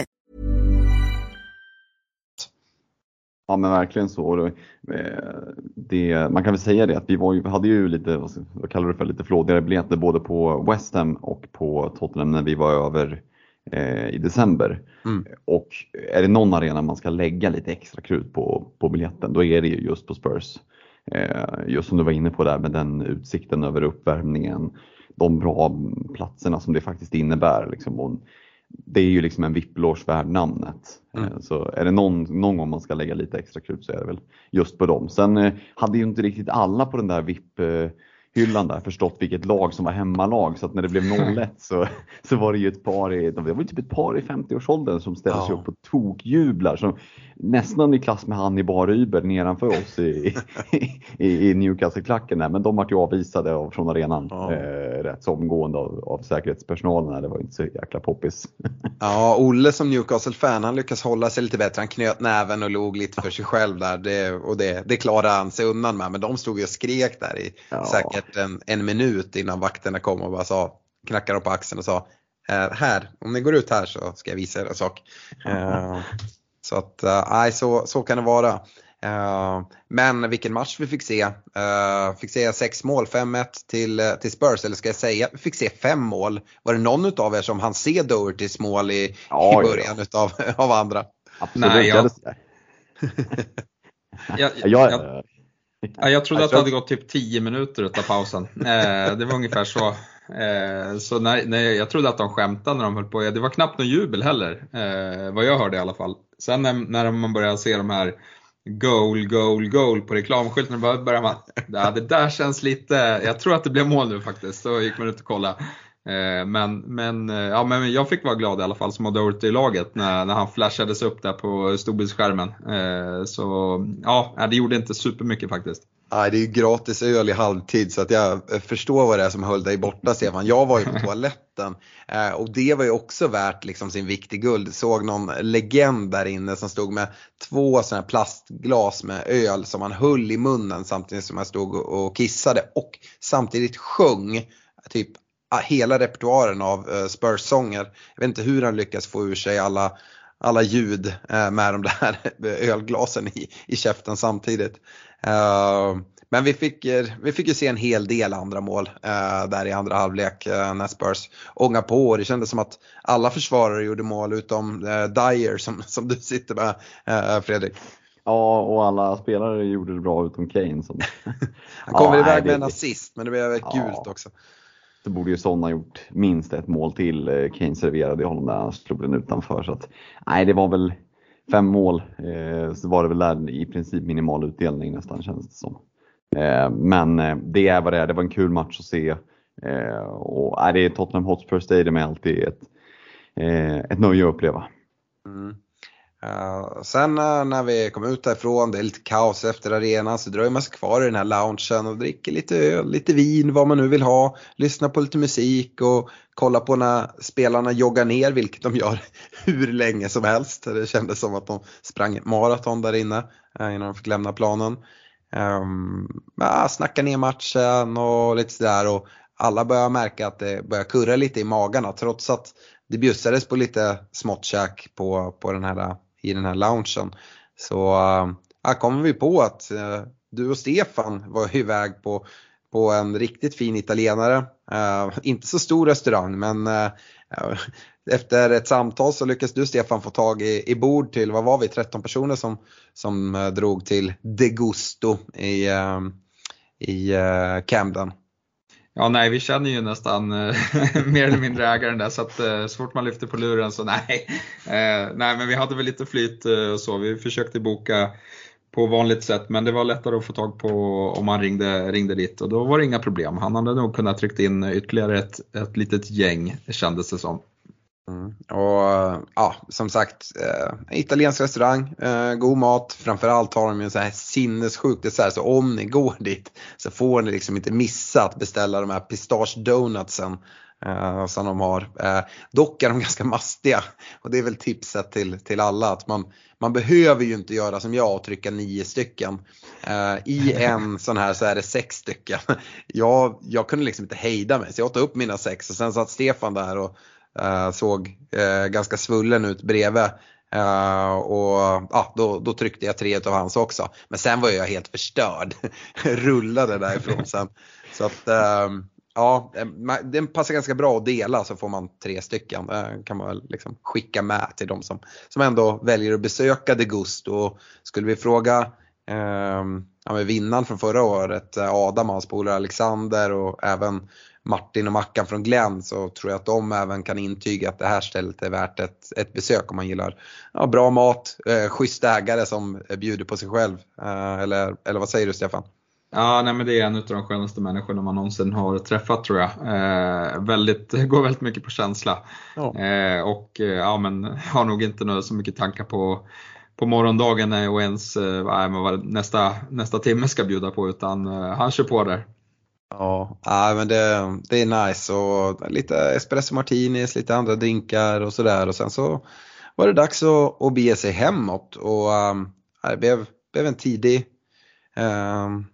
Ja men verkligen så. Och det- man kan väl säga det att vi var ju, hade ju lite, vad kallar du för, lite flådigare biljetter både på West Ham och på Tottenham när vi var över eh, i december. Mm. Och är det någon arena man ska lägga lite extra krut på, på biljetten, då är det ju just på Spurs. Eh, just som du var inne på där med den utsikten över uppvärmningen, de bra platserna som det faktiskt innebär. Liksom. Och det är ju liksom en VIP-loge värd namnet. Mm. Eh, Så är det någon, någon gång man ska lägga lite extra krut så är det väl just på dem. Sen eh, hade ju inte riktigt alla på den där VIP-hyllan där förstått vilket lag som var hemmalag så att när det blev 0-1 så, *laughs* så var det ju ett par i, det var typ ett par i 50-årsåldern som ställde sig Ja. upp och tokjublar. Som, nästan i klass med han i Bar Uber nedanför oss *laughs* i, i, i Newcastle-klacken där. Men de vart ju avvisade av, från arenan Ja. eh, rätt så omgående av, av säkerhetspersonalen. Det var inte så jäkla poppis. *laughs* Ja, Olle som Newcastle-fan han lyckas hålla sig lite bättre. Han knöt näven och log lite för sig själv där det, och det, det klarade han sig undan med. Men de stod ju och skrek där i Ja. Säkert en, en minut innan vakterna kom och bara sa, knackade på axeln och sa eh, här, om ni går ut här så ska jag visa er en sak. Eh, *laughs* så att, eh, nej så, så kan det vara. Men vilken match vi fick se. Fick se sex mål, 5-1 till, till Spurs, eller ska jag säga, vi fick se fem mål. Var det någon utav er som hann se Dohertys mål i, Ja, i ja, början utav, *laughs* av andra? Absolut. Nej, jag- Jag, *laughs* jag, jag, ja, jag trodde att det hade gått typ 10 minuter utav pausen. *laughs* Eh, det var ungefär så. Eh, så nej, nej, jag trodde att de skämtade när de höll på. Det var knappt någon jubel heller, eh, vad jag hörde i alla fall. Sen när, när man börjar se de här goal, goal, goal på reklamskylten, då börjar man, ja, det där känns lite, jag tror att det blev mål nu faktiskt. Så gick man ut och kollade. Eh, Men, men, eh, ja, men jag fick vara glad i alla fall som har Doherty i laget när, när han flashades upp där på storbildsskärmen. Eh, Så ja, det gjorde inte supermycket faktiskt. Nej, det är ju gratis öl i halvtid så att jag förstår vad det är som höll dig borta Stefan. Jag var ju på *laughs* toaletten och det var ju också värt liksom sin vikt i guld. Såg någon legend där inne som stod med två sådana här plastglas med öl som han höll i munnen samtidigt som han stod och kissade och samtidigt sjöng typ hela repertoaren av eh, Spurs-sånger. Jag vet inte hur han lyckas få ur sig alla alla ljud eh, med de där *laughs* ölglasen i, i käften samtidigt. Eh, men vi fick, vi fick ju se en hel del andra mål där i andra halvlek när Spurs ångade på och det kändes som att alla försvarare gjorde mål utom Dyer som, *laughs* som du sitter med Fredrik. Ja, och alla spelare gjorde det bra utom Kane. Som, *laughs* Han kom Ja, iväg med det- en assist men det blev Ja. gult också så borde ju Son ha gjort minst ett mål till. Eh, Kane serverade honom där han slog den utanför. Så att, nej, det var väl fem mål. Eh, så var det väl där i princip minimal utdelning nästan känns det som. Eh, men eh, det är vad det är, det var en kul match att se. Eh, och nej, det Tottenham Hotspur Stadium är alltid ett, eh, ett nöje att uppleva. Mm. Uh, sen uh, när vi kom ut därifrån, det är lite kaos efter arenan, så dröjer man sig kvar i den här loungen och dricker lite öl, lite vin, vad man nu vill ha, lyssnar på lite musik och kollar på när spelarna joggar ner, vilket de gör *laughs* hur länge som helst. Det kändes som att de sprang maraton där inne uh, innan de fick lämna planen. Um, ja, snackar ner matchen och lite sådär och alla börjar märka att det börjar kurra lite i magarna trots att det bjussades på lite smått käk på, på den här, i den här loungen. Så äh, kommer vi på att äh, du och Stefan var iväg på, på en riktigt fin italienare. Äh, inte så stor restaurang men äh, efter ett samtal så lyckades du Stefan få tag i, i bord till, vad var vi, 13 personer som, som äh, drog till Degusto i, äh, i Camden. Ja, nej, vi känner ju nästan eh, *laughs* mer eller mindre ägaren där så att eh, så fort man lyfter på luren så nej. *laughs* Eh, nej, men vi hade väl lite flyt eh, och så. Vi försökte boka på vanligt sätt men det var lättare att få tag på om man ringde, ringde dit och då var det inga problem. Han hade nog kunnat tryckt in ytterligare ett, ett litet gäng kändes det som. Mm. Och ja, som sagt, eh, italiensk restaurang, eh, god mat. Framförallt har de ju så här sinnessjuk dessert så om ni går dit så får ni liksom inte missa att beställa de här pistage donutsen eh, som de har. Eh, dock är de *laughs* ganska mastiga och det är väl tipset till, till alla att man, man behöver ju inte göra som jag och trycka nio stycken. Eh, I *laughs* en sån här så är det sex stycken. *laughs* Jag, jag kunde liksom inte hejda mig så jag åt upp mina sex och sen satt Stefan där och Eh, såg eh, ganska svullen ut bredvid. Uh, och ja, då, då, tryckte jag tre av hans också. Men sen var jag helt förstörd. *laughs* Rullade därifrån sen. Så att uh, ja, den passar ganska bra att dela så får man tre stycken. Det kan man väl liksom skicka med till de som, som ändå väljer att besöka Degusto. Och skulle vi fråga uh, ja, vinnaren från förra året, Adam och hans polare Alexander och även Martin och Mackan från Glenn så tror jag att de även kan intyga att det här stället är värt ett, ett besök om man gillar ja, bra mat, eh, schysst ägare som bjuder på sig själv. Eh, eller, eller vad säger du Stefan? Ja, nej, men det är en av de skönaste människorna man någonsin har träffat tror jag. Eh, väldigt, *laughs* går väldigt mycket på känsla. Ja. Eh, och eh, ja, men *laughs* har nog inte så mycket tankar på på morgondagen och ens eh, vad nästa, nästa timme ska bjuda på utan eh, han kör på där. Ja, men det, det är nice och lite espresso martinis, lite andra drinkar och sådär och sen så var det dags att, att bege sig hemåt och um, det blev, blev en tidig, um,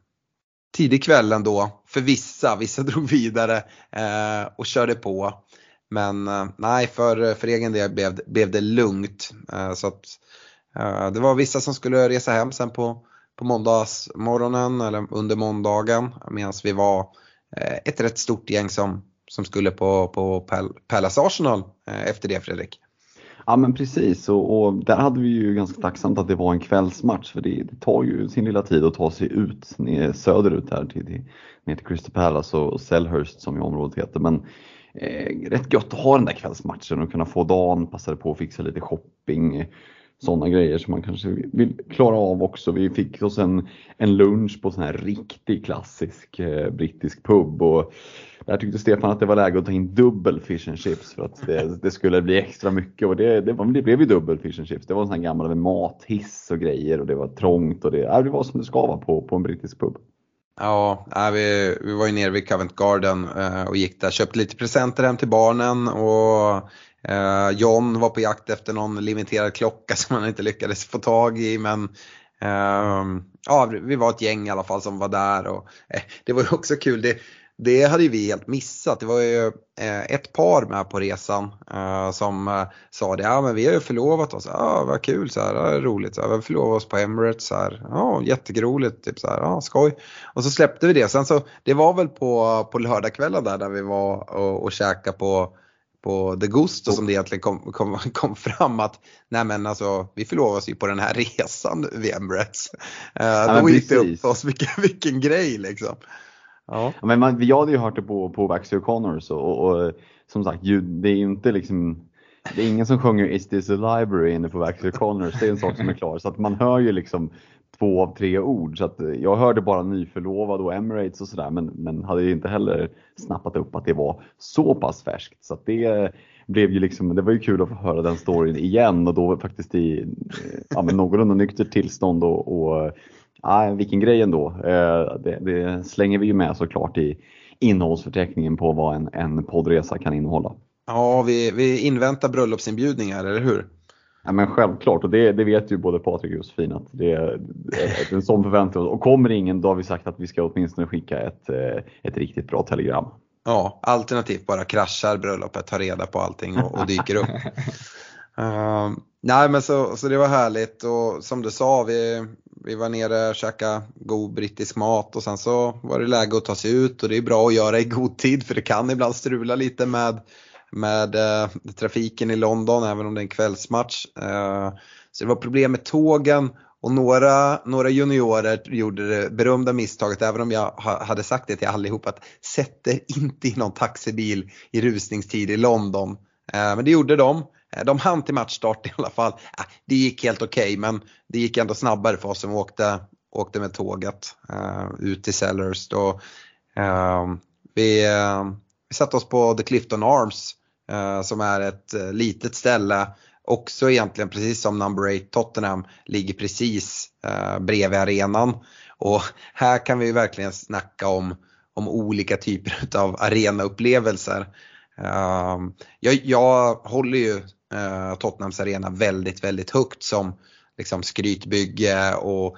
tidig kväll ändå för vissa. Vissa *laughs* drog vidare uh, och körde på. Men uh, nej, för, för egen del blev, blev det lugnt. Uh, så att, det var vissa som skulle resa hem sen på på måndagsmorgonen eller under måndagen medan vi var eh, ett rätt stort gäng som, som skulle på, på Palace Arsenal eh, efter det Fredrik. Ja men precis och, och, där hade vi ju ganska tacksamt att det var en kvällsmatch för det, det tar ju sin lilla tid att ta sig ut ner, söderut här till, till, ner till Crystal Palace och Selhurst som ju området heter. Men eh, rätt gött att ha den där kvällsmatchen och kunna få dagen, passade på att fixa lite shopping, sådana grejer som man kanske vill klara av också. Vi fick oss en, en lunch på sån här riktig klassisk eh, brittisk pub och där tyckte Stefan att det var läge att ta in dubbel fish and chips för att det, det skulle bli extra mycket och det, det, det, blev ju dubbel fish and chips. Det var en sån här gammal med mathiss och grejer och det var trångt och det, det var som det ska vara på, på en brittisk pub. Ja, vi, vi var ju nere vid Covent Garden eh, och gick där, köpte lite presenter hem till barnen och Uh, John var på jakt efter någon limiterad klocka *laughs* som han inte lyckades få tag i men uh, ja, vi var ett gäng i alla fall som var där och eh, det var ju också kul. Det, det hade ju vi helt missat. Det var ju eh, ett par med på resan som sa det, ja men vi har ju förlovat oss, ja vad kul så här, ja, roligt, så här, vi har förlovat oss på Emirates så här, ja jätteroligt, typ så här, ja skoj. Och så släppte vi det, sen så, det var väl på, på lördagskvällen där, där vi var och, och käkade på på The Gusto som det egentligen kom, kom, *laughs* kom fram att nej men alltså vi förlovas ju på den här *laughs* resan vid Emirates. Uh, ja, då gick det upp för oss vilken, *laughs* vilken grej liksom. Ja. ja men man, jag hade ju hört det på, på Waxy O'Connors och, och, och, som sagt det är ju inte liksom det är ingen som sjunger Is this a library inne på Waxy O'Connors, det är en sak som är klar. Så att man hör ju liksom två av tre ord. Så att eh, jag hörde bara nyförlovad och Emirates och sådär men, men hade inte heller snappat upp att det var så pass färskt. Så att det blev ju liksom, det var ju kul att få höra den storyn igen och då faktiskt i eh, ja, men någorlunda nyktert tillstånd och, och eh, ja, vilken grej ändå. Det, det slänger vi ju med såklart i innehållsförteckningen på vad en, en poddresa kan innehålla. Ja, vi, vi inväntar bröllopsinbjudningar, eller hur? Ja, men självklart, och det, det vet ju både Patrik och Josefin att det är en sån förväntan. Och kommer ingen, då har vi sagt att vi ska åtminstone skicka ett, eh, ett riktigt bra telegram. Ja, alternativt bara kraschar bröllopet, tar reda på allting och, och dyker upp. uh, *laughs* nej men så, så det var härligt och som du sa, vi, vi var nere och käkade god brittisk mat och sen så var det läge att ta sig ut och det är bra att göra i god tid för det kan ibland strula lite med, med eh, trafiken i London även om det är en kvällsmatch. Eh, så det var problem med tågen och några, några juniorer gjorde det berömda misstaget, även om jag hade sagt det till allihop, att sätt er inte i någon taxibil i rusningstid i London. Eh, men det gjorde de. Eh, de hann till matchstart i alla fall. Eh, det gick helt okej okay, men det gick ändå snabbare för oss som åkte, åkte med tåget eh, ut till Sellers. Då, eh, vi, vi satte oss på The Clifton Arms Eh, som är ett eh, litet ställe också egentligen precis som number 8 Tottenham ligger precis eh, bredvid arenan. Och *laughs* här kan vi verkligen snacka om, om olika typer *laughs* av arenaupplevelser. Ehm, jag, jag håller ju eh, Tottenhams arena väldigt, väldigt högt som liksom, skrytbygge och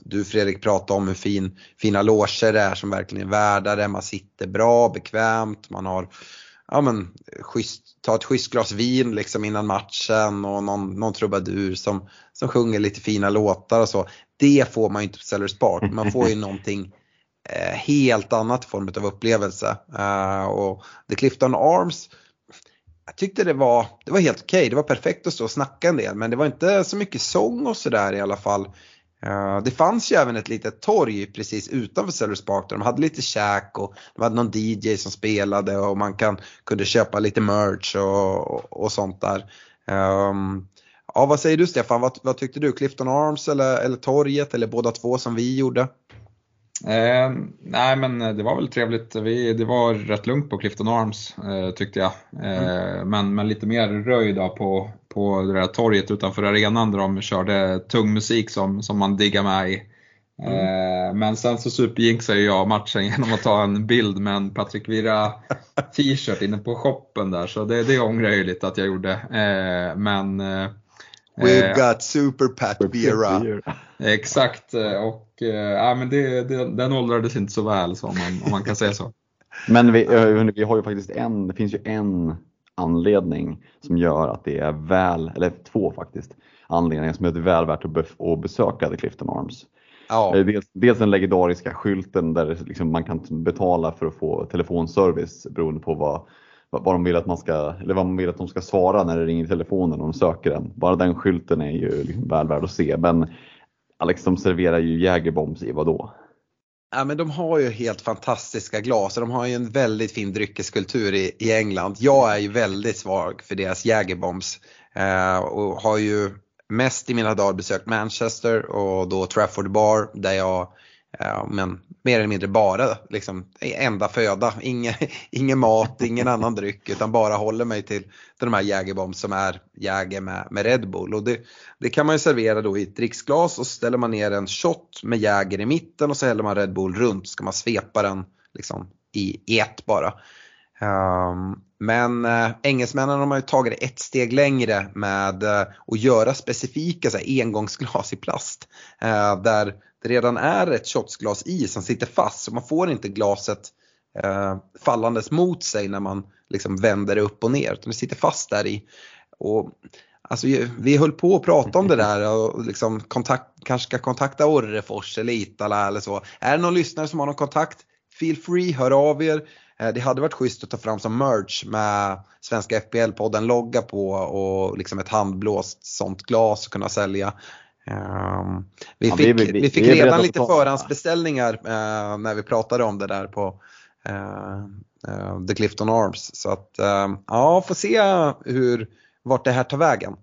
du Fredrik pratade om hur fin, fina loger det är som verkligen är värda det. Man sitter bra, bekvämt, man har ja, men, schysst, ta ett schysst glas vin liksom innan matchen och någon, någon trubadur som, som sjunger lite fina låtar och så. Det får man ju inte på Sellers Park. Man får ju *laughs* någonting eh, helt annat form av upplevelse. Uh, och The Clifton Arms, jag tyckte det var, det var helt okej. Okay. Det var perfekt att stå och snacka en del men det var inte så mycket sång och sådär i alla fall. Det fanns ju även ett litet torg precis utanför Sellers Park där de hade lite käk och de hade någon DJ som spelade och man kan, kunde köpa lite merch och, och, och sånt där. Um, ja, vad säger du Stefan, vad, vad, tyckte du? Clifton Arms eller, eller torget eller båda två som vi gjorde? Eh, nej men det var väl trevligt. Vi, det var rätt lugnt på Clifton Arms eh, tyckte jag. Eh, mm. men, men lite mer röj på, på det där torget utanför arenan där de körde tung musik som, som man diggar med i. Mm. Eh, men sen så superjinxade jag matchen *laughs* genom att ta en bild med en Patrik Vira t-shirt inne på shoppen där så det, det ångrar jag ju lite att jag gjorde. Eh, men eh, We've got Super Pat Vera. Exakt och ja, men det, det, den åldrades inte så väl så om, man, om man kan säga så. *laughs* Men vi, vi har ju faktiskt en, det finns ju en anledning som gör att det är väl, eller två faktiskt, anledningar som gör det är väl värt att, besöka The Clifton Arms. Ja. Eh, dels, dels den legendariska skylten där liksom man kan betala för att få telefonservice beroende på vad, vad de vill att man ska, eller vad man vill att de ska svara när det ringer i telefonen och de söker den. Bara den skylten är ju liksom väl värd att se. Men Alex, de serverar ju Jägerbombs i vad då? Ja, men de har ju helt fantastiska glas och de har ju en väldigt fin dryckeskultur i, i England. Jag är ju väldigt svag för deras Jägerbombs eh, och har ju mest i mina dagar besökt Manchester och då Trafford Bar där jag Eh, men mer eller mindre bara liksom e- enda föda, ingen, *laughs* ingen mat, ingen annan dryck utan bara håller mig till, till de här Jägerbombs som är Jäger med, med Red Bull. Och det, det kan man ju servera då i ett dricksglas och så ställer man ner en shot med Jäger i mitten och så häller man Red Bull runt. Ska man svepa den liksom i, i ett bara. Um, men äh, engelsmännen har ju tagit det ett steg längre med äh, att göra specifika så här, engångsglas i plast. Äh, där det redan är ett shotsglas i som sitter fast så man får inte glaset fallandes mot sig när man liksom vänder det upp och ner utan det sitter fast där i. Och, alltså, vi höll på att prata om det där och liksom kontakt, kanske ska kontakta Orrefors eller Itala eller så. Är det någon lyssnare som har någon kontakt? Feel free, hör av er. Eh, det hade varit schysst att ta fram som merch med Svenska FPL-podden logga på och liksom ett handblåst sånt glas och kunna sälja. Um, vi, ja, fick, vi, vi, vi, fick redan lite förhandsbeställningar uh, när vi pratade om det där på uh, The Clifton Arms. Så att ja, får se hur, vart det här tar vägen.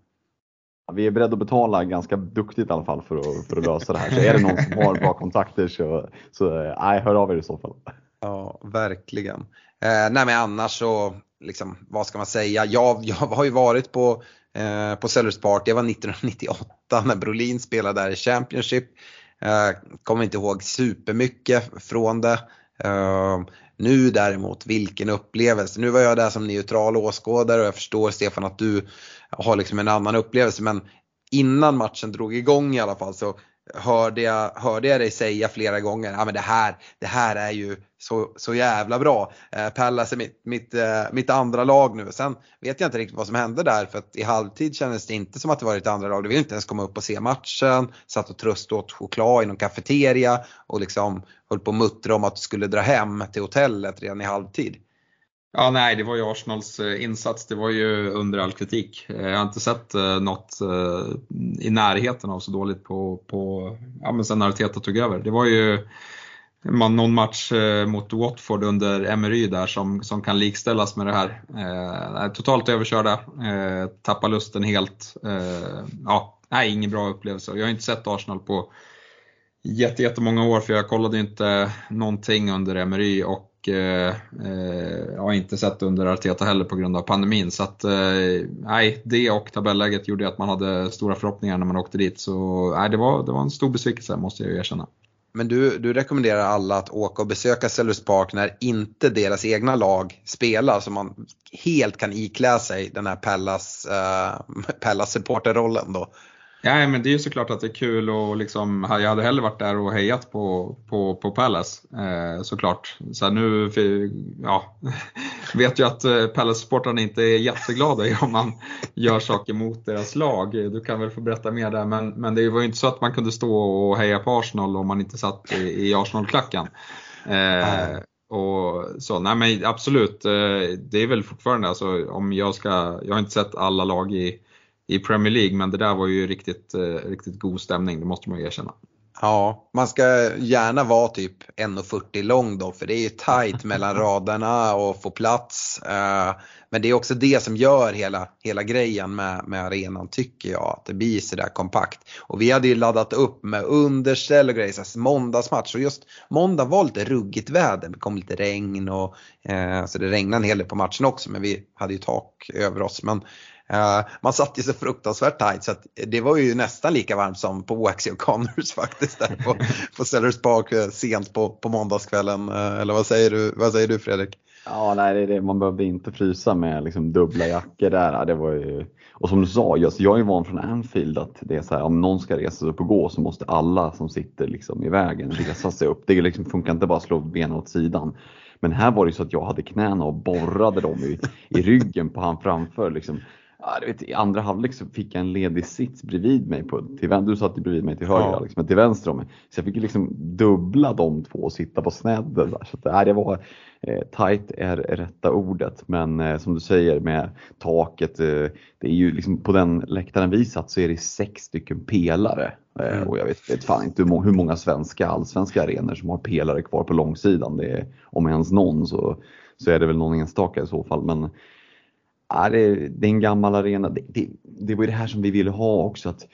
vi är beredda att betala ganska duktigt i alla fall för att, för att lösa det här. Så är det någon som har bra kontakter så, så nej, hör av er i så fall. Ja, verkligen. Eh, nej men annars så, liksom, vad ska man säga? Jag, jag har ju varit på, eh, på Sellers Park, det var 1998 när Brolin spelade där i Championship. Eh, kommer inte ihåg supermycket från det. Eh, nu däremot, vilken upplevelse. Nu var jag där som neutral åskådare och jag förstår Stefan att du har liksom en annan upplevelse men innan matchen drog igång i alla fall så hörde jag, hörde jag dig säga flera gånger, ja men det här, det här är ju så, så jävla bra. Eh, Pallas är mitt, mitt, eh, mitt andra lag nu. Sen vet jag inte riktigt vad som hände där för att i halvtid kändes det inte som att det var ett andra lag. Du ville inte ens komma upp och se matchen, satt och tröstade åt choklad i någon kafeteria och liksom höll på att muttra om att du skulle dra hem till hotellet redan i halvtid. Ja, nej, det var ju Arsenals eh, insats. Det var ju under all kritik. Eh, jag har inte sett eh, något i närheten av så dåligt på, på ja, men sen Arteta tog över. Det var ju man, någon match mot Watford under Emery där som, som kan likställas med det här. Eh, totalt överkörda, eh, tappar lusten helt. Eh, ja, nej, ingen bra upplevelse. Jag har inte sett Arsenal på jättemånga år för jag kollade inte någonting under Emery och Eh, eh, jag har inte sett under Arteta heller på grund av pandemin. Så att, eh, nej, det och tabelläget gjorde att man hade stora förhoppningar när man åkte dit. Så nej, det, var, det var en stor besvikelse måste jag erkänna. Men du, du rekommenderar alla att åka och besöka Sellers Park när inte deras egna lag spelar så man helt kan iklä sig den här Pallas, uh, eh, *laughs* Pallas supporterrollen då. Ja, men det är ju såklart att det är kul och liksom, jag hade hellre varit där och hejat på, på, på Palace eh, såklart. Så nu ja, *laughs* vet jag att eh, Palace-supportrarna inte är jätteglada om man gör saker mot deras lag. Du kan väl få berätta mer där, men, men det var ju inte så att man kunde stå och heja på Arsenal om man inte satt i, i Arsenal-klacken. Eh, och så, nej men absolut, eh, det är väl fortfarande alltså, om jag ska, jag har inte sett alla lag i i Premier League, men det där var ju riktigt, eh, riktigt god stämning, det måste man ju erkänna. Ja, man ska gärna vara typ 1,40 lång då för det är ju tight *laughs* mellan raderna och få plats. Eh, men det är också det som gör hela, hela grejen med, med arenan tycker jag, att det blir sådär kompakt. Och vi hade ju laddat upp med underställ och grejer, så måndagsmatch och just måndag var lite ruggigt väder, det kom lite regn och eh, så det regnade en hel del på matchen också men vi hade ju tak över oss. Men Eh, man satt ju så fruktansvärt tight så att det var ju nästan lika varmt som på Waxy och Connors *laughs* faktiskt där på, på Sellers Park eh, sent på, på måndagskvällen. Uh, eller vad säger, du, vad säger du Fredrik? Ja, nej, det, det, man behövde inte frysa med liksom, dubbla jackor där. Det var ju... Och som du sa, jag, jag är van från Anfield att det är så här, om någon ska resa sig upp och gå så måste alla som sitter liksom, i vägen resa sig upp. Det liksom funkar inte bara att slå benen åt sidan. Men här var det så att jag hade knäna och borrade dem i, i ryggen på han framför. Liksom vet, I andra halvlek så fick jag en ledig sits bredvid mig. På, till, du satt bredvid mig till höger, ja. liksom, till vänster om mig. Så jag fick liksom dubbla de två och sitta på snedden. Där. Så att, nej, det var eh, tight är rätta ordet. Men eh, som du säger med taket, eh, det är ju liksom på den läktaren vi satt så är det sex stycken pelare. Eh, mm. Och jag vet, vet fan inte hur många, hur många svenska allsvenska arenor som har pelare kvar på långsidan. Det är, om ens någon så, så är det väl någon enstaka i så fall. Men Ja, det, det är en gammal arena. Det, det, det var ju det här som vi ville ha också. Att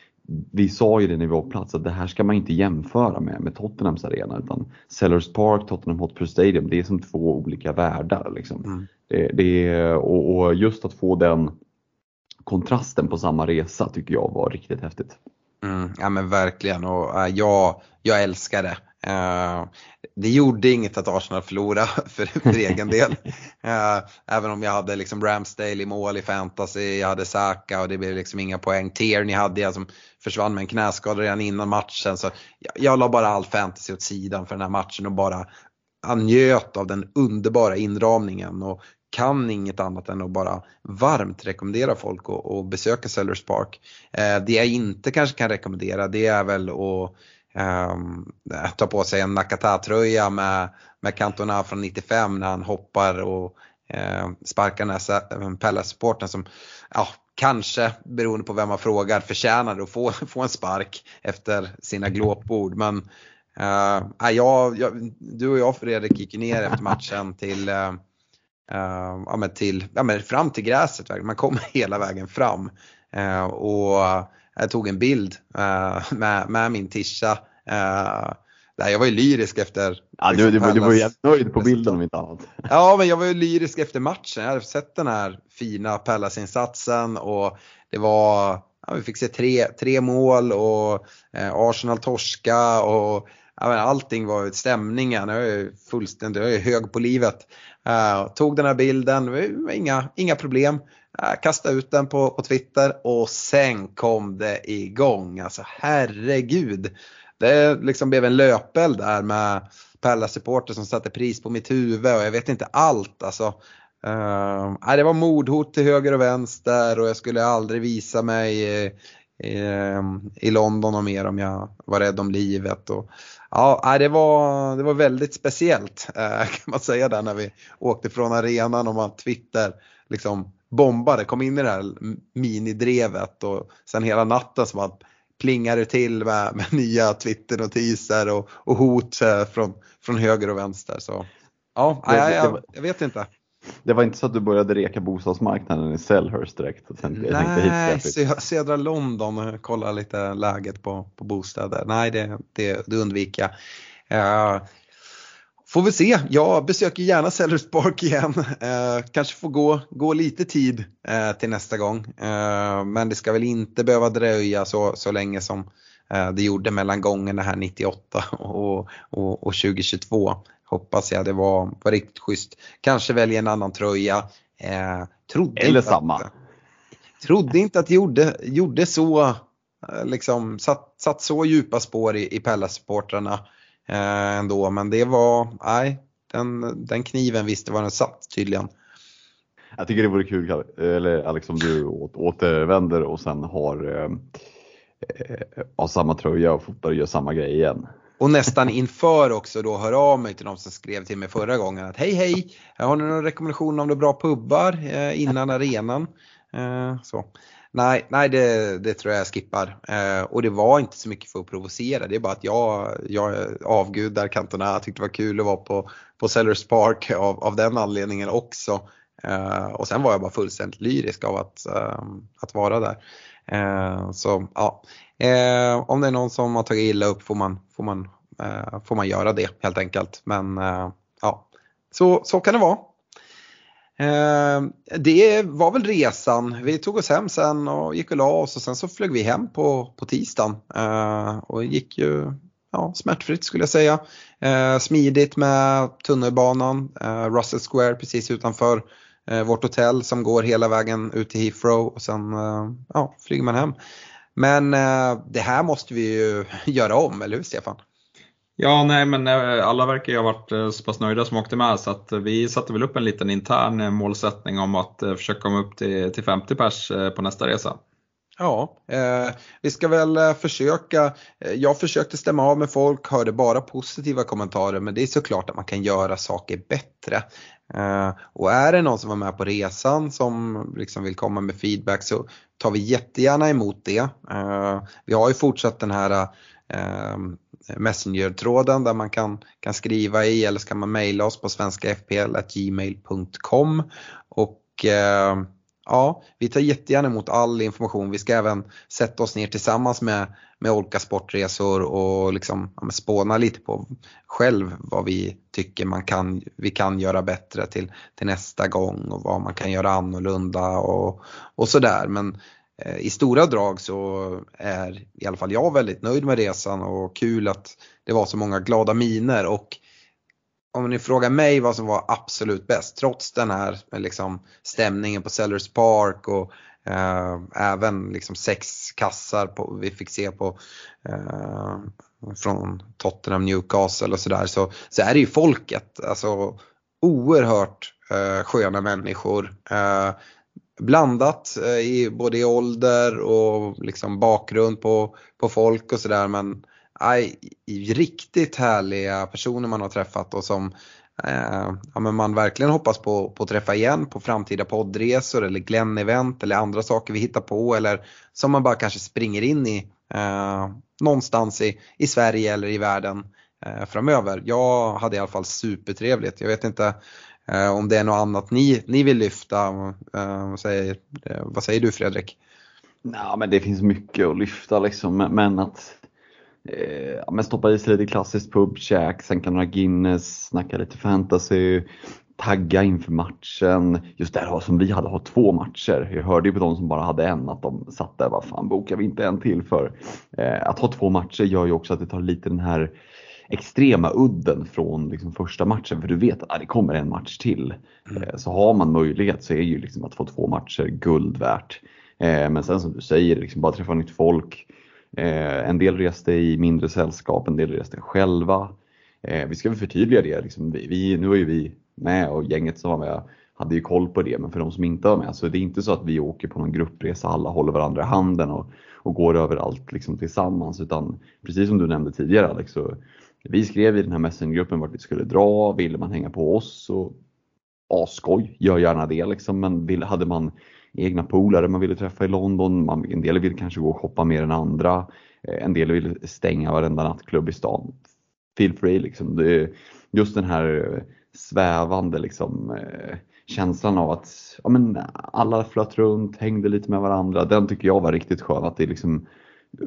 vi sa ju det när vi var på plats att det här ska man inte jämföra med, med Tottenhams arena. Utan Sellers Park, Tottenham Hotspur Stadium, det är som två olika världar. Liksom. Mm. Det, det, och, och just att få den kontrasten på samma resa tycker jag var riktigt häftigt. Mm, ja men verkligen och äh, jag, jag älskar det. Uh, det gjorde inget att Arsenal förlorade *laughs* för, för egen del. Uh, *laughs* även om jag hade liksom Ramsdale i mål i fantasy, jag hade Saka och det blev liksom inga poäng. Tierney hade jag som försvann med en knäskada redan innan matchen. Så jag, jag la bara all fantasy åt sidan för den här matchen och bara njöt av den underbara inramningen och kan inget annat än att bara varmt rekommendera folk att besöka Sellers Park. Uh, det jag inte kanske kan rekommendera det är väl att Um, ta på sig en Nakata-tröja med, med Cantona från 95 när han hoppar och uh, sparkar den här eh, Palace-supporten som ja, kanske, beroende på vem man frågar, förtjänar att få, *laughs* få en spark efter sina glåpord. Men uh, jag, jag, du och jag Fredrik gick ner efter matchen till, uh, ja, men till ja, men fram till gräset. Man kom *laughs* hela vägen fram. Uh, och jag tog en bild uh, med, med min tisha Eh, Nej, jag var ju lyrisk efter. Ja, du, du, du var ju nöjd på bilden om inte annat. *laughs* Ja, men jag var ju lyrisk efter matchen. Jag hade sett den här fina Pallas-insatsen och det var, ja, vi fick se tre, tre mål och eh, Arsenal torska och ja, men allting var stämningen. Jag är fullständigt, jag är hög på livet. Uh, tog den här bilden, inga, inga problem. Uh, kastade ut den på, på Twitter och sen kom det igång. Alltså herregud. Det liksom blev en löpeld där med Pella-supporter som satte pris på mitt huvud och jag vet inte allt. Alltså, uh, det var mordhot till höger och vänster och jag skulle aldrig visa mig i, i, ehm, i London och mer om jag var rädd om livet. Och, ja, det, var, det var väldigt speciellt uh, *laughs* kan man säga där när vi åkte från arenan och man Twitter liksom bombade, kom in i det här minidrevet och sen hela natten så man plingar det till med, *laughs* med nya Twitter-notiser och, och hot eh, från, från höger och vänster. Så ja, det, jag, jag, jag vet inte. Det var inte så att du började reka bostadsmarknaden i Selhurst direkt? Sen, Nej, hit södra London och kolla lite läget på, på bostäder. Nej, det, det, det undviker jag. Uh, Får vi se. Jag besöker gärna Sellers Park igen. Eh, kanske får gå, gå lite tid eh, till nästa gång. Eh, men det ska väl inte behöva dröja så, så länge som eh, det gjorde mellan gångerna här 98 och, och, och 2022. Hoppas jag. Det var, var riktigt schysst. Kanske välja en annan tröja. Eh, trodde Eller samma. Att, trodde inte att det gjorde, gjorde så, eh, liksom satt, satt så djupa spår i, i Pella-supportrarna eh, ändå. Men det var, nej, den, den kniven visste var den satt tydligen. Jag tycker det vore kul, eller Alex, om du återvänder och sen har, eh, eh, har samma tröja och fotar och gör samma grej igen. Och nästan inför också då hör av mig till de som skrev till mig förra gången att hej hej, har ni någon rekommendation om några bra pubbar eh, innan arenan? Eh, så. Nej, nej det, det tror jag jag skippar. Eh, och det var inte så mycket för att provocera. Det är bara att jag, jag avgudar Cantona. tyckte det var kul att vara på, på Sellers Park av, av den anledningen också. Eh, och sen var jag bara fullständigt lyrisk av att, eh, att vara där. Eh, så ja, eh, om det är någon som har tagit illa upp får man, får man, eh, får man göra det helt enkelt. Men eh, ja, så, så kan det vara. Eh, det var väl resan. Vi tog oss hem sen och gick och la oss och sen så flög vi hem på, på tisdagen. Eh, och gick ju ja, smärtfritt skulle jag säga. Eh, smidigt med tunnelbanan, eh, Russell Square precis utanför eh, vårt hotell som går hela vägen ut till Heathrow och sen eh, ja, flyger man hem. Men det här måste vi ju *laughs* göra om, eller hur Stefan? Ja, nej men eh, alla verkar ju ha varit eh, så pass nöjda som åkte med så att eh, vi satte väl upp en liten intern målsättning om att försöka komma upp till, till 50 pers på nästa resa. Ja, eh, vi ska väl försöka. Jag försökte stämma av med folk, hörde bara positiva kommentarer men det är såklart att man kan göra saker bättre. Eh, och är det någon som var med på resan som liksom vill komma med feedback så tar vi jättegärna emot det. Eh, vi har ju fortsatt den här Ehm, Messenger-tråden där man kan, kan skriva i eller så kan man mejla oss på svenskafpl.gmail.com och eh, ja, vi tar jättegärna emot all information. Vi ska även sätta oss ner tillsammans med, med olika Sportresor och liksom, ja, spåna lite på själv vad vi tycker man kan, vi kan göra bättre till, till nästa gång och vad man kan göra annorlunda och, och sådär. Men Eh, i stora drag så är i alla fall jag väldigt nöjd med resan och kul att det var så många glada miner och om ni frågar mig vad som var absolut bäst trots den här eh, liksom, stämningen på Sellers Park och eh, även liksom sex kassar på, vi fick se på eh, från Tottenham, Newcastle och sådär så, så är det ju folket. Alltså oerhört eh, sköna människor. Eh, blandat eh, i både i ålder och liksom bakgrund på, på folk och sådär men aj, riktigt härliga personer man har träffat och som eh, ja, men man verkligen hoppas på, på att träffa igen på framtida poddresor eller Glenn-event eller andra saker vi hittar på eller som man bara kanske springer in i eh, någonstans i, i Sverige eller i världen eh, framöver. Jag hade i alla fall supertrevligt. Jag vet inte Eh, om det är något annat ni, ni vill lyfta, eh, vad, säger, eh, vad säger du Fredrik? Nej, men det finns mycket att lyfta liksom, men att eh, men stoppa i sig lite klassiskt pubkäk, sänka några Guinness, snacka lite fantasy, tagga inför matchen. Just där som vi hade, ha två matcher. Jag hörde ju på de som bara hade en att de satt där, vad fan bokar vi inte en till för? Eh, att ha två matcher gör ju också att det tar lite den här extrema udden från liksom första matchen för du vet att ah, det kommer en match till. Mm. Eh, så har man möjlighet så är ju liksom att få två matcher guld värt. Eh, men sen som du säger, liksom bara träffa nytt folk. Eh, en del reste i mindre sällskap, en del reste själva. Vi ska väl förtydliga det, liksom, vi, nu är ju vi med och gänget som var med hade ju koll på det, men för de som inte var med så det är inte så att vi åker på någon gruppresa, alla håller varandra i handen och, och går överallt liksom tillsammans utan precis som du nämnde tidigare Alex, så vi skrev i den här messengergruppen vart vi skulle dra, ville man hänga på oss så asskoj, gör gärna det liksom. Men vill, hade man egna polare man ville träffa i London, man, en del ville kanske gå och shoppa mer än andra, eh, en del ville stänga varenda nattklubb i stan. Feel free liksom. Det, just den här eh, svävande liksom, eh, känslan av att ja, men alla flöt runt, hängde lite med varandra. Den tycker jag var riktigt skön. Att det liksom,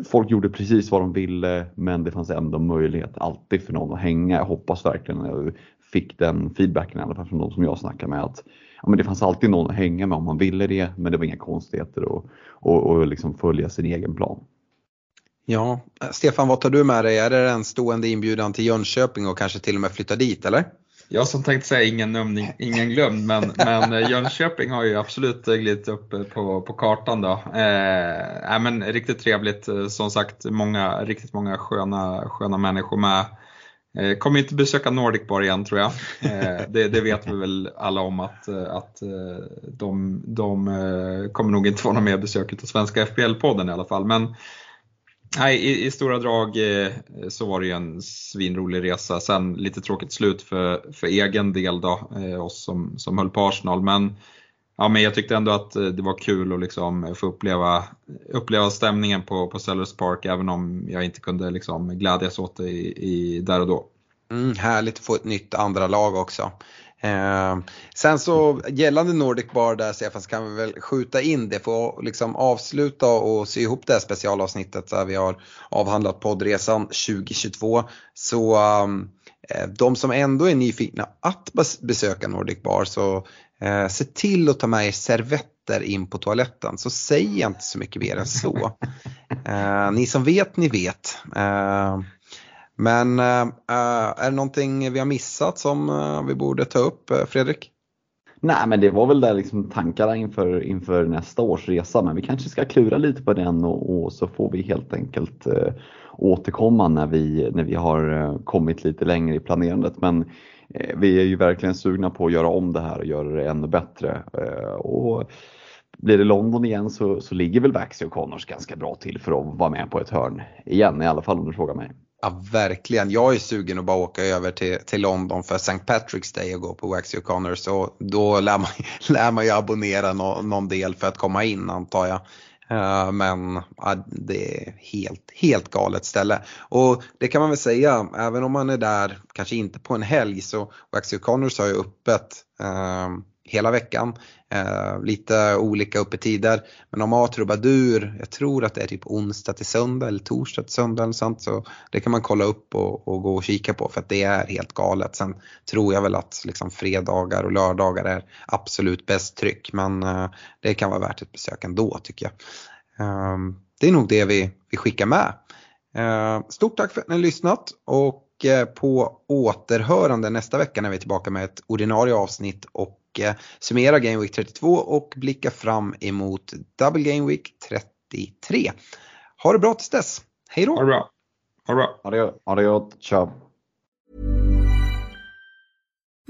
folk gjorde precis vad de ville men det fanns ändå möjlighet alltid för någon att hänga. Jag hoppas verkligen jag fick den feedbacken i alla fall från de som jag snackar med. att ja, men Det fanns alltid någon att hänga med om man ville det men det var inga konstigheter och, och, och liksom följa sin egen plan. Ja, Stefan vad tar du med dig? Är det en stående inbjudan till Jönköping och kanske till och med flytta dit eller? Jag som tänkte säga ingen numning, ingen glömd, men, men eh, Jönköping har ju absolut eh, glidit upp eh, på, på kartan då. Eh, men riktigt trevligt, som sagt många, riktigt många sköna, sköna människor med. Eh, kommer inte besöka Nordic Bar igen tror jag. Eh, det, det, vet vi väl alla om att, att de, de kommer nog inte få något mer besök av Svenska FPL-podden i alla fall. Men Nej, i, i, stora drag eh, så var det ju en svinrolig resa. Sen lite tråkigt slut för, för egen del då, eh, oss som, som höll på Arsenal. Men, ja, men jag tyckte ändå att eh, det var kul att liksom få uppleva, uppleva stämningen på, på Sellers Park även om jag inte kunde liksom glädjas åt det i, i där och då. Mm, härligt att få ett nytt andra lag också. Eh, sen så gällande Nordic Bar där Stefan så kan vi väl skjuta in det för att liksom avsluta och sy ihop det här specialavsnittet där vi har avhandlat poddresan 2022. Så um, de som ändå är nyfikna att besöka Nordic Bar så eh, se till att ta med er servetter in på toaletten så säger jag inte så mycket mer än så. *laughs* Eh, ni som vet, ni vet. Men äh, är det någonting vi har missat som äh, vi borde ta upp, Fredrik? Nej, men det var väl där liksom tankarna inför, inför nästa års resa, men vi kanske ska klura lite på den och, och så får vi helt enkelt eh, återkomma när vi, när vi har kommit lite längre i planerandet. Men eh, vi är ju verkligen sugna på att göra om det här och göra det ännu bättre. Eh, och blir det London igen så, så ligger väl Baxi och Connors ganska bra till för att vara med på ett hörn igen, i alla fall om du frågar mig. Ja, verkligen. Jag är sugen att bara åka över till, till London för St. Patrick's Day och gå på Waxy O'Connor. Så då lär man, *laughs* lär man ju abonnera no, någon del för att komma in antar jag. Uh, men ja, det är helt, helt galet ställe. Och det kan man väl säga, även om man är där, kanske inte på en helg, så Waxy O'Connors har ju öppet uh, hela veckan. Eh, lite olika öppettider. Men om har trubadur, jag tror att det är typ onsdag till söndag eller torsdag till söndag eller sånt. Så det kan man kolla upp och, och gå och kika på för att det är helt galet. Sen tror jag väl att liksom fredagar och lördagar är absolut bäst tryck. Men eh, det kan vara värt ett besök ändå tycker jag. Eh, det är nog det vi, vi skickar med. Eh, stort tack för att ni har lyssnat och eh, på återhörande nästa vecka när vi är tillbaka med ett ordinarie avsnitt och eh, summera Game Week 32 och blicka fram emot Double Game Week 33. Ha det bra tills dess. Hej då! Ha det bra. Ha det bra. Ha det gott. Ha det gott. Ciao.